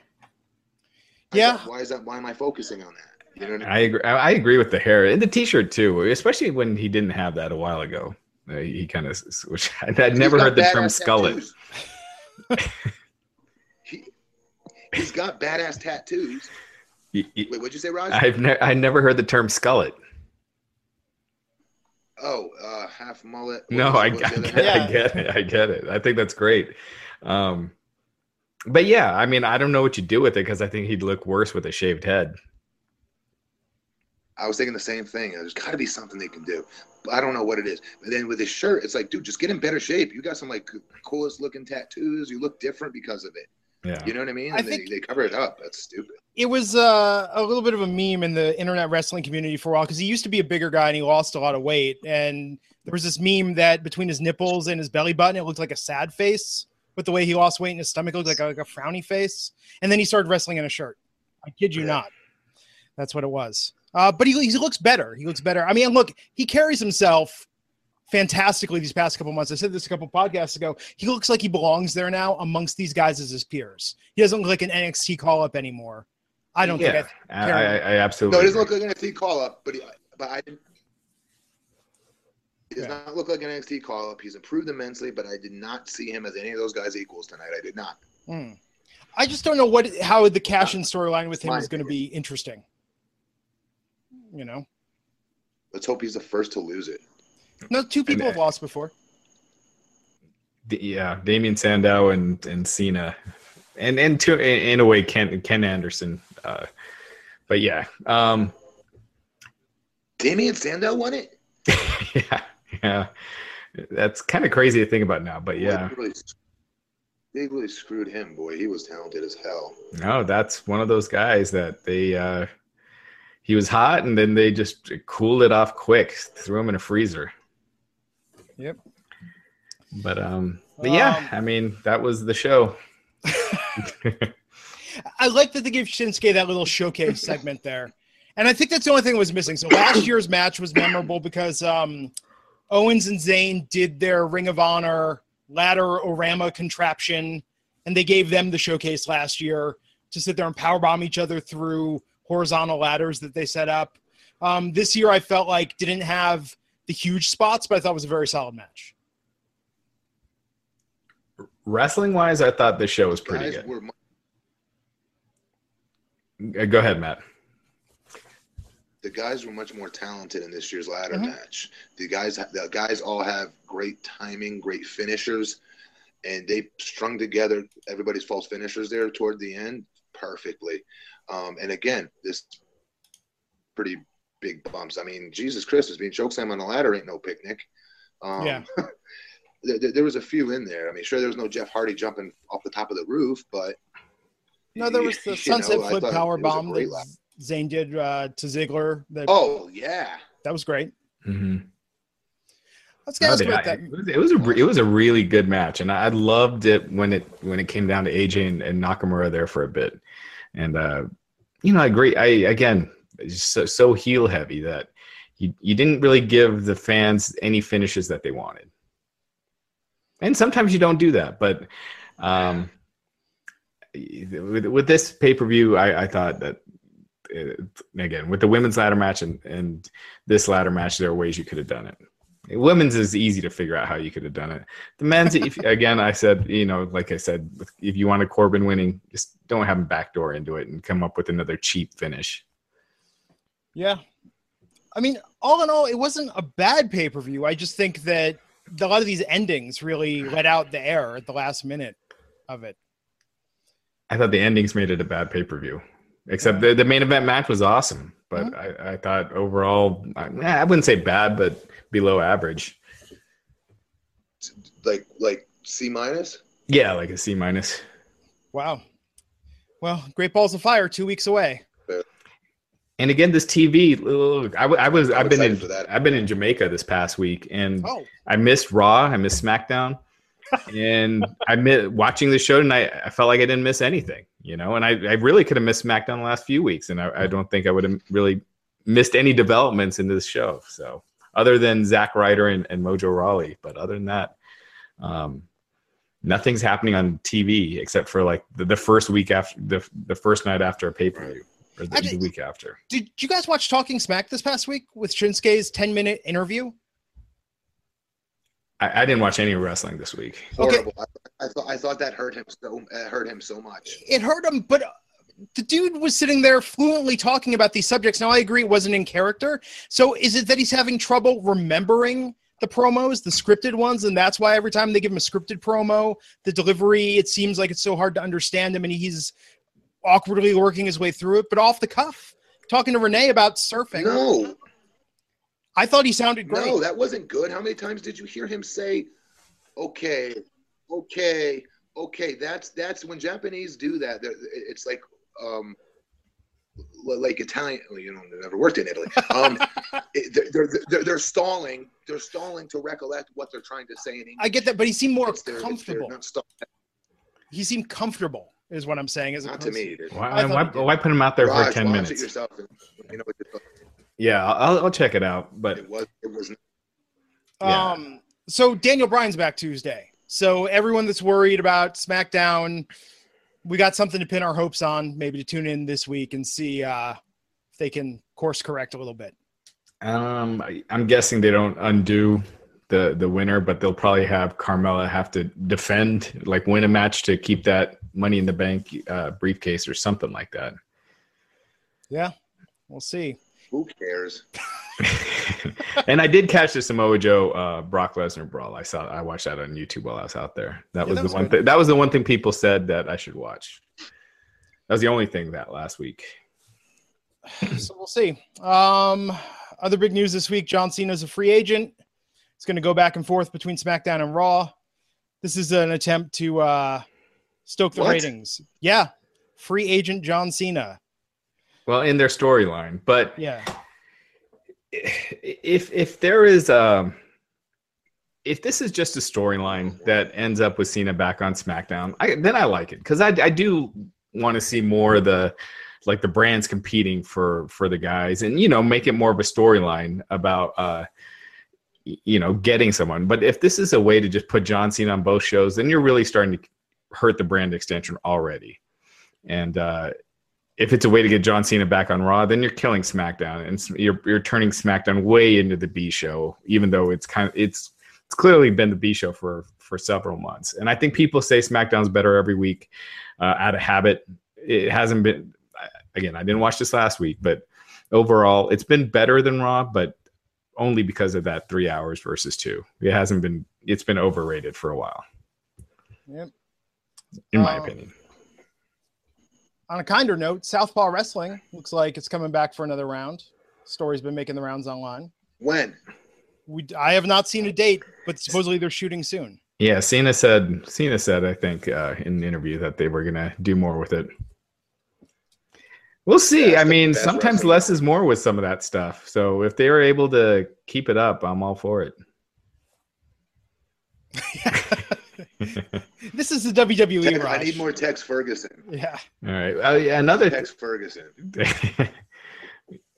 Why Yeah. that- Why is that? Why am I focusing on that? You know what I mean? I agree. I I agree with the hair and the T-shirt too, especially when he didn't have that a while ago. Uh, he kind of, which I'd never heard the term badass skullet. he, He's got badass tattoos. Y- y- Wait, what'd you say, Raj? I've ne- I never heard the term skullet. Oh, uh, half mullet. What No, I, I, what was the other get, Yeah. I get it. I get it. I think that's great. Um, but yeah, I mean, I don't know what you do with it because I think he'd look worse with a shaved head. I was thinking the same thing. There's got to be something they can do. But I don't know what it is. But then with his shirt, it's like, dude, just get in better shape. You got some like coolest looking tattoos. You look different because of it. Yeah. You know what I mean? I And think- they, they cover it up. That's stupid. it was uh, a little bit of a meme in the internet wrestling community for a while because he used to be a bigger guy and he lost a lot of weight. And there was this meme that between his nipples and his belly button, it looked like a sad face. With the way he lost weight and his stomach looked like a, like a frowny face. And then he started wrestling in a shirt. I kid you Yeah. not. That's what it was. Uh, but he, he looks better. He looks better. I mean, look, he carries himself fantastically these past couple months. I said this a couple podcasts ago. He looks like he belongs there now amongst these guys as his peers. He doesn't look like an NXT call up anymore. I don't yeah, think I, I, I absolutely. No, it doesn't look like an NXT call up, but he, but I didn't. It does Yeah. not look like an NXT call up. He's improved immensely, but I did not see him as any of those guys equals tonight. I did not. I, hmm. I just don't know what how the cash in storyline with him My is going to be interesting. You know, Let's hope he's the first to lose it. No, two people uh, have lost before. D- yeah, Damien Sandow and and Cena, and and to in, in a way Ken Ken Anderson. Uh, but yeah, um, Damien Sandow won it. yeah, yeah, that's kind of crazy to think about now. But yeah, They really, they really screwed him, boy. He was talented as hell. no, that's one of those guys that they uh, he was hot, and then they just cooled it off quick, threw him in a freezer. Yep. But um, but yeah, Um, I mean that was the show. I like that they gave Shinsuke that little showcase segment there. And I think that's the only thing that was missing. So last year's match was memorable because um, Owens and Zayn did their Ring of Honor ladder orama contraption, and they gave them the showcase last year to sit there and powerbomb each other through horizontal ladders that they set up. Um, this year, I felt like didn't have the huge spots, but I thought it was a very solid match. Wrestling wise, I thought this show was pretty Guys good. were mu- Uh, Go ahead, Matt. the guys were much more talented in this year's ladder Mhm. match. The guys, the guys all have great timing, great finishers, and they strung together everybody's false finishers there toward the end perfectly. Um, and again, this pretty big bumps. I mean, Jesus Christ, is being chokeslam on the ladder ain't no picnic. Um, Yeah. there, there- there was a few in there. I mean, sure, there was no Jeff Hardy jumping off the top of the roof, but No, there was the you sunset know, flip power it was a bomb great that lap. Zayn did uh, to Ziggler. That, Oh yeah, that was great. Mm-hmm. Let's get No, us they- that. it, was, it was a re- it was a really good match, and I loved it when it when it came down to AJ and, and Nakamura there for a bit, and uh, you know I agree. I again it's so, so heel heavy that you you didn't really give the fans any finishes that they wanted, and sometimes you don't do that. But um, with, with this pay per view, I, I thought that. uh again, with the women's ladder match and, and this ladder match, there are ways you could have done it. Women's is easy to figure out how you could have done it. The men's, if, again, I said, you know, like I said, if you wanted Corbin winning, just don't have him backdoor into it and come up with another cheap finish. Yeah. I mean, all in all, it wasn't a bad pay per view. I just think that a lot of these endings really let out the air at the last minute of it. I thought the endings made it a bad pay per view, except the, the main event match was awesome. But mm-hmm. I, I thought overall, I, I wouldn't say bad, but below average. like like C minus. Yeah, like a C minus. Wow. Well, Great Balls of Fire, two weeks away. And again, this TV. Look, I, I was. I'm I've been in. I've been in Jamaica this past week, and Oh, I missed Raw. I missed SmackDown, and I miss watching the show tonight. I felt like I didn't miss anything, you know. And I, I really could have missed SmackDown the last few weeks, and I, I don't think I would have really missed any developments in this show. So, other than Zack Ryder and, and Mojo Rawley, but other than that, um, nothing's happening on TV except for like the, the first week after the the first night after a pay per view, or the, I the week after. did you guys watch Talking Smack this past week with Shinsuke's 10 minute interview? I, I didn't watch any wrestling this week. Okay. Horrible. I, I thought I thought that hurt him so uh, hurt him so much. It hurt him, but the dude was sitting there fluently talking about these subjects. Now I agree it wasn't in character. So is it that he's having trouble remembering the promos, the scripted ones, and that's why every time they give him a scripted promo, the delivery it seems like it's so hard to understand him, and he's awkwardly working his way through it. But off the cuff, talking to Renee about surfing. No, I thought he sounded great. no, that wasn't good. How many times did you hear him say, "Okay, okay, okay"? That's that's when Japanese do that. It's like um, like Italian. You know, never worked in Italy. Um, they're, they're, they're, they're stalling. They're stalling to recollect what they're trying to say in English. I get that, but he seemed more It's their- their- comfortable. not He seemed comfortable, is what I'm saying. As not to opposed me. dude. Why, why, why put him out there Raj, for 10 minutes? it yourself. And, you know, Yeah, I'll, I'll check it out. But it was. It was. Yeah. Um, so Daniel Bryan's back Tuesday. So everyone that's worried about SmackDown, we got something to pin our hopes on. Maybe to tune in this week and see uh, if they can course correct a little bit. um, I, I'm guessing they don't undo the the winner, but they'll probably have Carmella have to defend, like win a match to keep that Money in the Bank uh, briefcase or something like that. Yeah, we'll see. Who cares? and I did catch the Samoa Joe uh, Brock Lesnar brawl. I saw I watched that on YouTube while I was out there. That Yeah, was that the was one thing. That was the one thing people said that I should watch. That was the only thing that last week. so we'll see. Um, other big news this week: John Cena's a free agent. It's going to go back and forth between SmackDown and Raw. This is an attempt to uh, stoke the What? ratings. Yeah, free agent John Cena. Well, in their storyline, but Yeah, if if there is um if this is just a storyline that ends up with Cena back on SmackDown, I, then I like it because I, I do want to see more of the like the brands competing for for the guys and you know make it more of a storyline about uh you know getting someone. But if this is a way to just put John Cena on both shows, then you're really starting to hurt the brand extension already. And uh if it's a way to get John Cena back on Raw, then you're killing SmackDown and you're you're turning SmackDown way into the B show, even though it's kind of it's it's clearly been the B show for for several months. And I think people say SmackDown's better every week uh, out of habit. It hasn't been. Again, I didn't watch this last week, but overall, it's been better than Raw, but only because of that three hours versus two. It hasn't been. It's been overrated for a while, Yep. in my Um, opinion. on a kinder note, Southpaw Wrestling looks like it's coming back for another round. Story's been making the rounds online. When? We, I have not seen a date, but supposedly they're shooting soon. Yeah, Cena said. Cena said, I think, uh, in an interview that they were gonna do more with it. We'll see. That's I mean, sometimes wrestling. less is more with some of that stuff. So if they were able to keep it up, I'm all for it. This is the WWE. Tex- I need more Tex Ferguson. Yeah. All right. Uh, yeah, another. Tex Ferguson.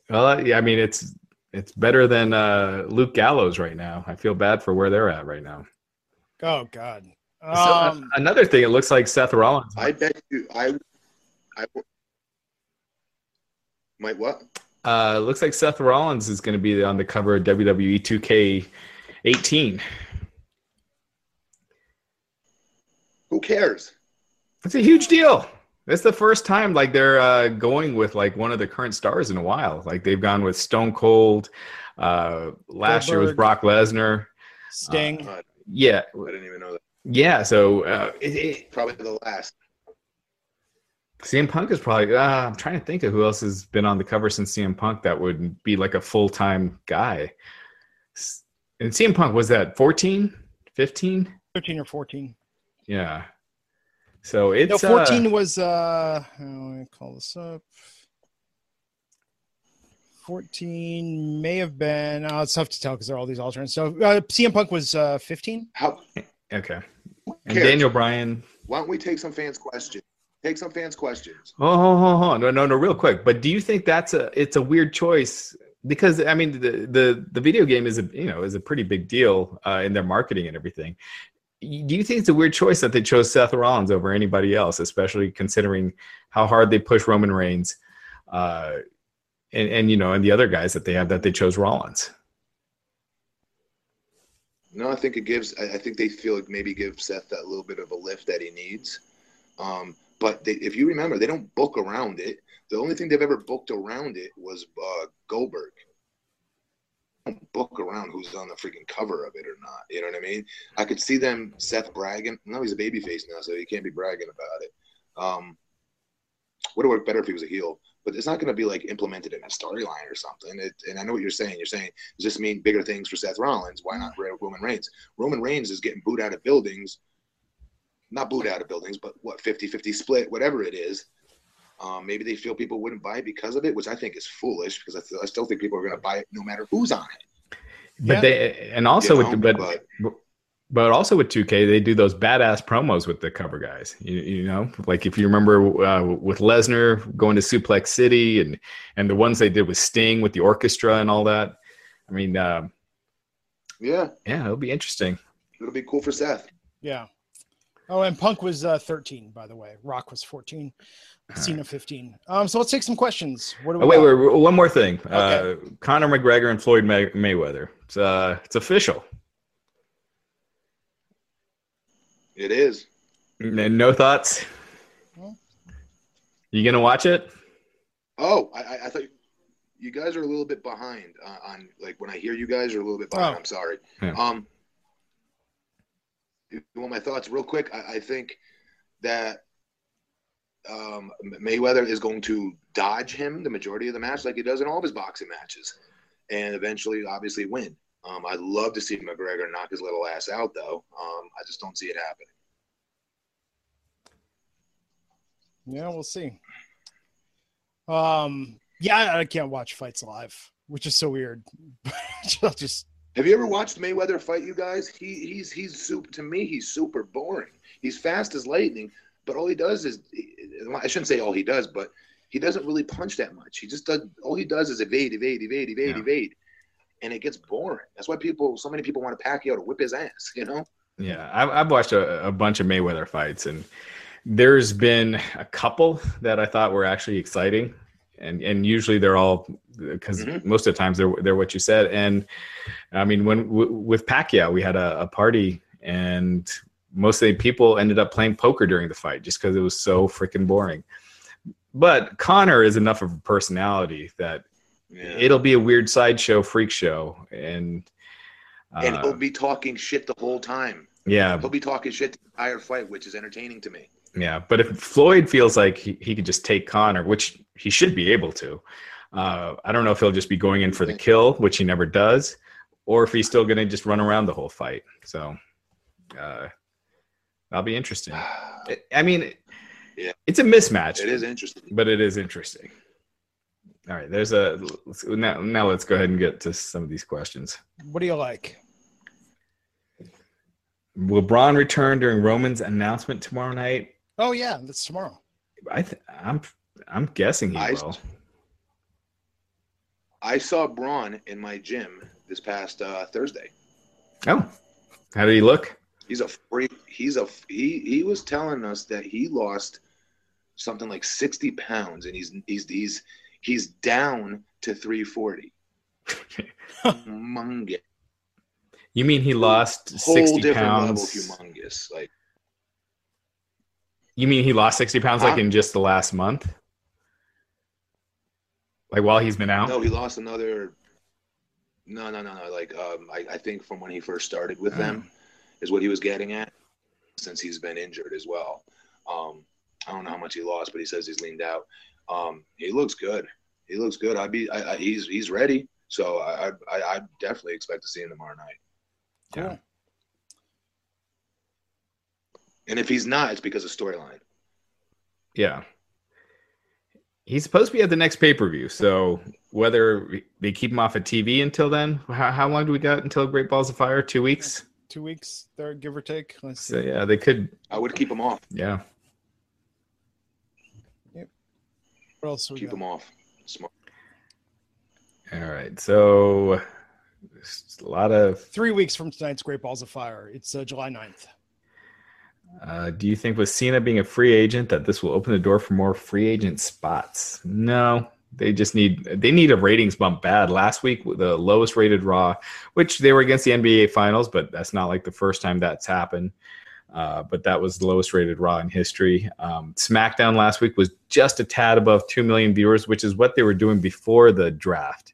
well, yeah. I mean, it's it's better than uh, Luke Gallows right now. I feel bad for where they're at right now. Oh God. So, uh, Um, another thing, it looks like Seth Rollins. I bet you. I. I. Might what? Uh, looks like Seth Rollins is going to be on the cover of WWE 2K18. Who cares? It's a huge deal. It's the first time like they're uh, going with like one of the current stars in a while. Like they've gone with Stone Cold. Uh, last year was Brock Lesnar. Sting. Uh, Yeah, I didn't even know that. yeah. So uh, it, it, Probably the last. CM Punk is probably. Uh, I'm trying to think of who else has been on the cover since CM Punk that would be like a full time guy. And CM Punk was that 14, 15? 13 or 14. Yeah. So it's No, 14 uh, was uh how do I call this up? 14 may have been oh, it's tough to tell because there are all these alternates. So uh, CM Punk was uh 15. How? okay. And? Daniel Bryan. Why don't we take some fans' questions? Take some fans' questions. Oh, oh, oh, no, no, no, real quick. But do you think that's a? It's a weird choice because I mean the the the video game is a you know is a pretty big deal uh, in their marketing and everything. Do you think it's a weird choice that they chose Seth Rollins over anybody else, especially considering how hard they push Roman Reigns, uh, and and you know and the other guys that they have that they chose Rollins? No, I think it gives. I, I think they feel like maybe give Seth that little bit of a lift that he needs. Um, but they, if you remember, they don't book around it. The only thing they've ever booked around it was uh, Goldberg. Book around who's on the freaking cover of it or not. You know what I mean? I could see them Seth bragging. No, he's a babyface now, so he can't be bragging about it. Um, would have worked better if he was a heel, but it's not going to be like implemented in a storyline or something. It, and I know what you're saying. You're saying, does this mean bigger things for Seth Rollins? Why not Roman Reigns? Roman Reigns is getting booed out of buildings, not booed out of buildings, but what 50 50 split, whatever it is. Um, maybe they feel people wouldn't buy it because of it, which I think is foolish because I, feel, I still think people are going to buy it no matter who's on it. But Yeah. they and also You know, with but, but- but also with 2K they do those badass promos with the cover guys. You, you know, like if you remember uh, with Lesnar going to Suplex City and and the ones they did with Sting with the orchestra and all that. I mean, uh, Yeah, yeah, it'll be interesting. it'll be cool for Seth. Yeah. Oh, and Punk was uh, 13, by the way. Rock was 14. All Cena 15. Um, so let's take some questions. What do we Oh, wait, wait, wait, one more thing. Uh, Conor McGregor and Floyd May- Mayweather. It's uh, it's official. It is. N- No thoughts. Well. You gonna watch it? Oh, I, I- I thought you guys are a little bit behind uh, on like when I hear you guys are a little bit behind. Oh. I'm sorry. Yeah. Um, you want my thoughts real quick? I, I think that um, Mayweather is going to dodge him the majority of the match, like he does in all of his boxing matches, and eventually, obviously, win. Um, I'd love to see McGregor knock his little ass out, though. Um, I just don't see it happening. Yeah, we'll see. Um, yeah, I- I can't watch fights live, which is so weird. I'll just Have you ever watched Mayweather fight you guys? He he's he's super to me. He's super boring. He's fast as lightning, but all he does is I shouldn't say all he does, but he doesn't really punch that much. He just does all he does is evade, evade, evade, evade, Yeah. evade, and it gets boring. That's why people, so many people want to Pacquiao to whip his ass. You know? Yeah, I've, I've watched a, a bunch of Mayweather fights, and there's been a couple that I thought were actually exciting, and and usually they're all because Mhm. most of the times they're they're what you said. And I mean, when w- with Pacquiao, we had a, a party, and most of the people ended up playing poker during the fight just because it was so freaking boring. But Conor is enough of a personality that Yeah. it'll be a weird sideshow freak show, and and uh, he'll be talking shit the whole time. yeah, He'll be talking shit the entire fight, which is entertaining to me. Yeah, but if Floyd feels like he, he could just take Conor, which he should be able to, uh, I don't know if he'll just be going in for the kill, which he never does, or if he's still going to just run around the whole fight. So uh, that'll be interesting. I- I mean, Yeah. it's a mismatch. It is interesting. but it is interesting. All right, there's a now. Now let's go ahead and get to some of these questions. what do you like? Will Braun return during Roman's announcement tomorrow night? Oh yeah, that's tomorrow. I th- I'm I'm guessing he I- will. I saw Braun in my gym this past uh, Thursday. Oh, how did he look? He's a freak. He's a he. He was telling us that he lost something like sixty pounds, and he's he's he's he's down to three forty. humongous, You mean he lost whole 60 different pounds? humongous. Like You mean he lost 60 pounds like in just the last month? Like while he's been out? no, he lost another. No, no, no, no. Like um, I, I think from when he first started with them, is what he was getting at. Since he's been injured as well, um, I don't know how much he lost, but he says he's leaned out. Um, he looks good. He looks good. I'd be. I, I, he's he's ready. So I, I I definitely expect to see him tomorrow night. Cool. Yeah. And if he's not, it's because of storyline. Yeah. He's supposed to be at the next pay per view. So whether they keep him off of TV until then, how, how long do we got until Great Balls of Fire? Two weeks? Two weeks there, give or take. Let's see. So yeah, they could. I would keep him off. Yeah. Yep. What else we Keep got? him off. Smart. All right. So there's a lot of. Three weeks from tonight's Great Balls of Fire. It's uh, July 9th. Uh, do you think with Cena being a free agent that this will open the door for more free agent spots? No, They just need they need a ratings bump bad. Last week, the lowest rated Raw, which they were against the NBA Finals, but that's not like the first time that's happened. Uh, but that was the lowest rated Raw in history. Um, SmackDown last week was just a tad above 2 million viewers, which is what they were doing before the draft,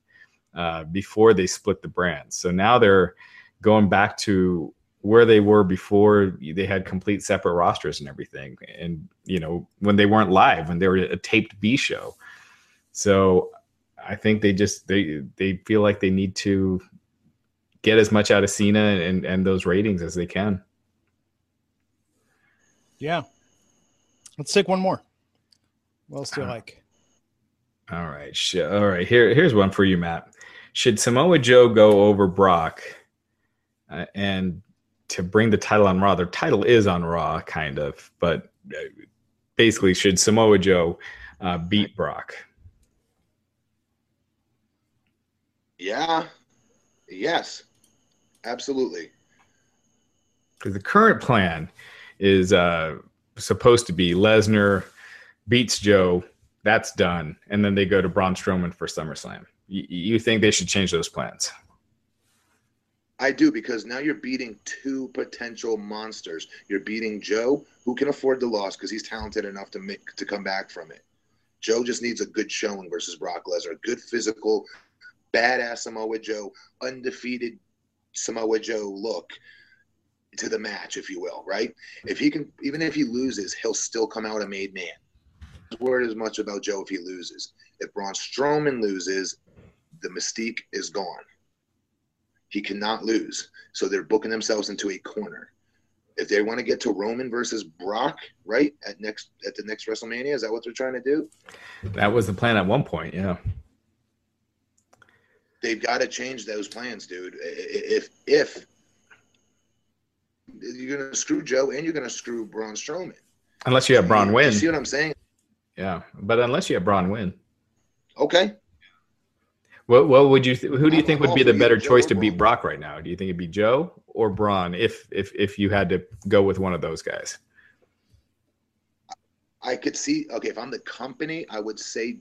uh, before they split the brands. So now they're going back to where they were before they had complete separate rosters and everything. And, you know, when they weren't live, when they were a taped B show. So I think they just, they, they feel like they need to get as much out of Cena and, and those ratings as they can. Yeah. Let's take one more. What else do you uh, like? All right. All right. Here, here's one for you, Matt. Should Samoa Joe go over Brock uh, and to bring the title on Raw? Their title is on Raw, kind of, but uh, basically, should Samoa Joe uh, beat Brock? Yeah. Yes. Absolutely. Because the current plan is uh, supposed to be Lesnar beats Joe. That's done, and then they go to Braun Strowman for SummerSlam. Y- you think they should change those plans? I do because now you're beating two potential monsters. You're beating Joe, who can afford the loss because he's talented enough to make to come back from it. Joe just needs a good showing versus Brock Lesnar, good physical, badass Samoa Joe, undefeated Samoa Joe look to the match, if you will, right? If he can, even if he loses, he'll still come out a made man. Word as much about Joe if he loses. If Braun Strowman loses, the mystique is gone. He cannot lose. So they're booking themselves into a corner. If they want to get to Roman versus Brock, right at next at the next WrestleMania, is that what they're trying to do? That was the plan at one point, yeah. They've got to change those plans, dude. If if you're going to screw Joe and you're going to screw Braun Strowman. Unless you have Braun win. You see what I'm saying? Yeah, but unless you have Braun win. Okay. What what would you th- who do you think would be the better choice to beat Brock right now? Do you think it'd be Joe or Braun if if if you had to go with one of those guys? I could see okay, if I'm the company, I would say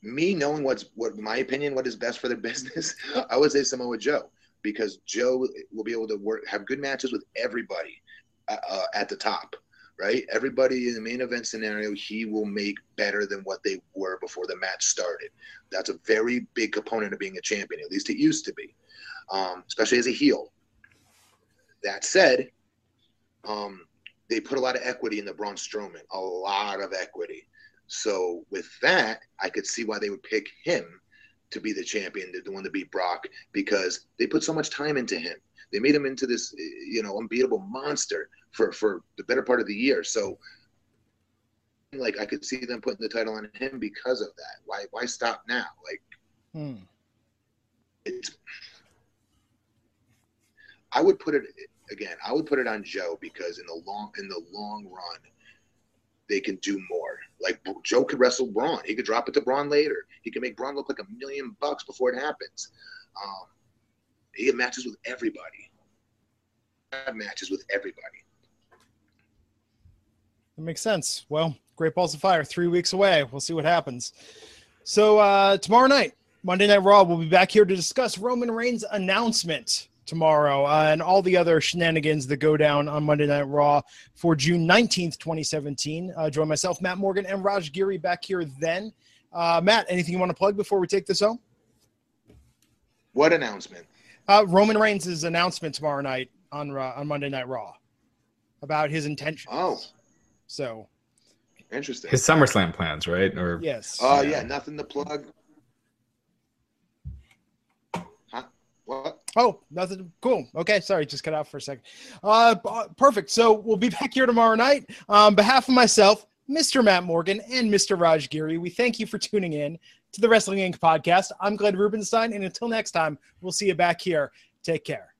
me knowing what's what my opinion, what is best for their business, I would say Samoa Joe because Joe will be able to work have good matches with everybody uh, uh, at the top, right? Everybody in the main event scenario, he will make better than what they were before the match started. That's a very big component of being a champion. At least it used to be, um, especially as a heel. That said, um, they put a lot of equity in the Braun Strowman, a lot of equity. So with that, I could see why they would pick him to be the champion, the one to beat Brock, because they put so much time into him. They made him into this, you know, unbeatable monster for for the better part of the year. So, like, I could see them putting the title on him because of that. Why why stop now? Like, hmm. it's. I would put it again. I would put it on Joe because in the long in the long run, they can do more. Like Joe could wrestle Braun. He could drop it to Braun later. He can make Braun look like a million bucks before it happens. Um, he had matches with everybody. Matches with everybody. That makes sense. Well, Great Balls of Fire, three weeks away. We'll see what happens. So uh, tomorrow night, Monday Night Raw, we'll be back here to discuss Roman Reigns' announcement tomorrow uh, and all the other shenanigans that go down on Monday Night Raw for June 19th, 2017. Uh, join myself, Matt Morgan, and Raj Giri back here then. Uh, Matt, anything you want to plug before we take this home? What announcement? Uh, Roman Reigns' announcement tomorrow night on on Monday Night Raw about his intentions. Oh, so interesting. His SummerSlam plans, right? Or yes. Oh yeah, nothing to plug. What? Oh, nothing. Cool. Okay, sorry, just cut out for a second. Uh, perfect. So we'll be back here tomorrow night. On behalf of myself, Mr. Matt Morgan, and Mr. Raj Giri, we thank you for tuning in to the Wrestling Inc. podcast. I'm Glenn Rubenstein, and until next time, we'll see you back here. Take care.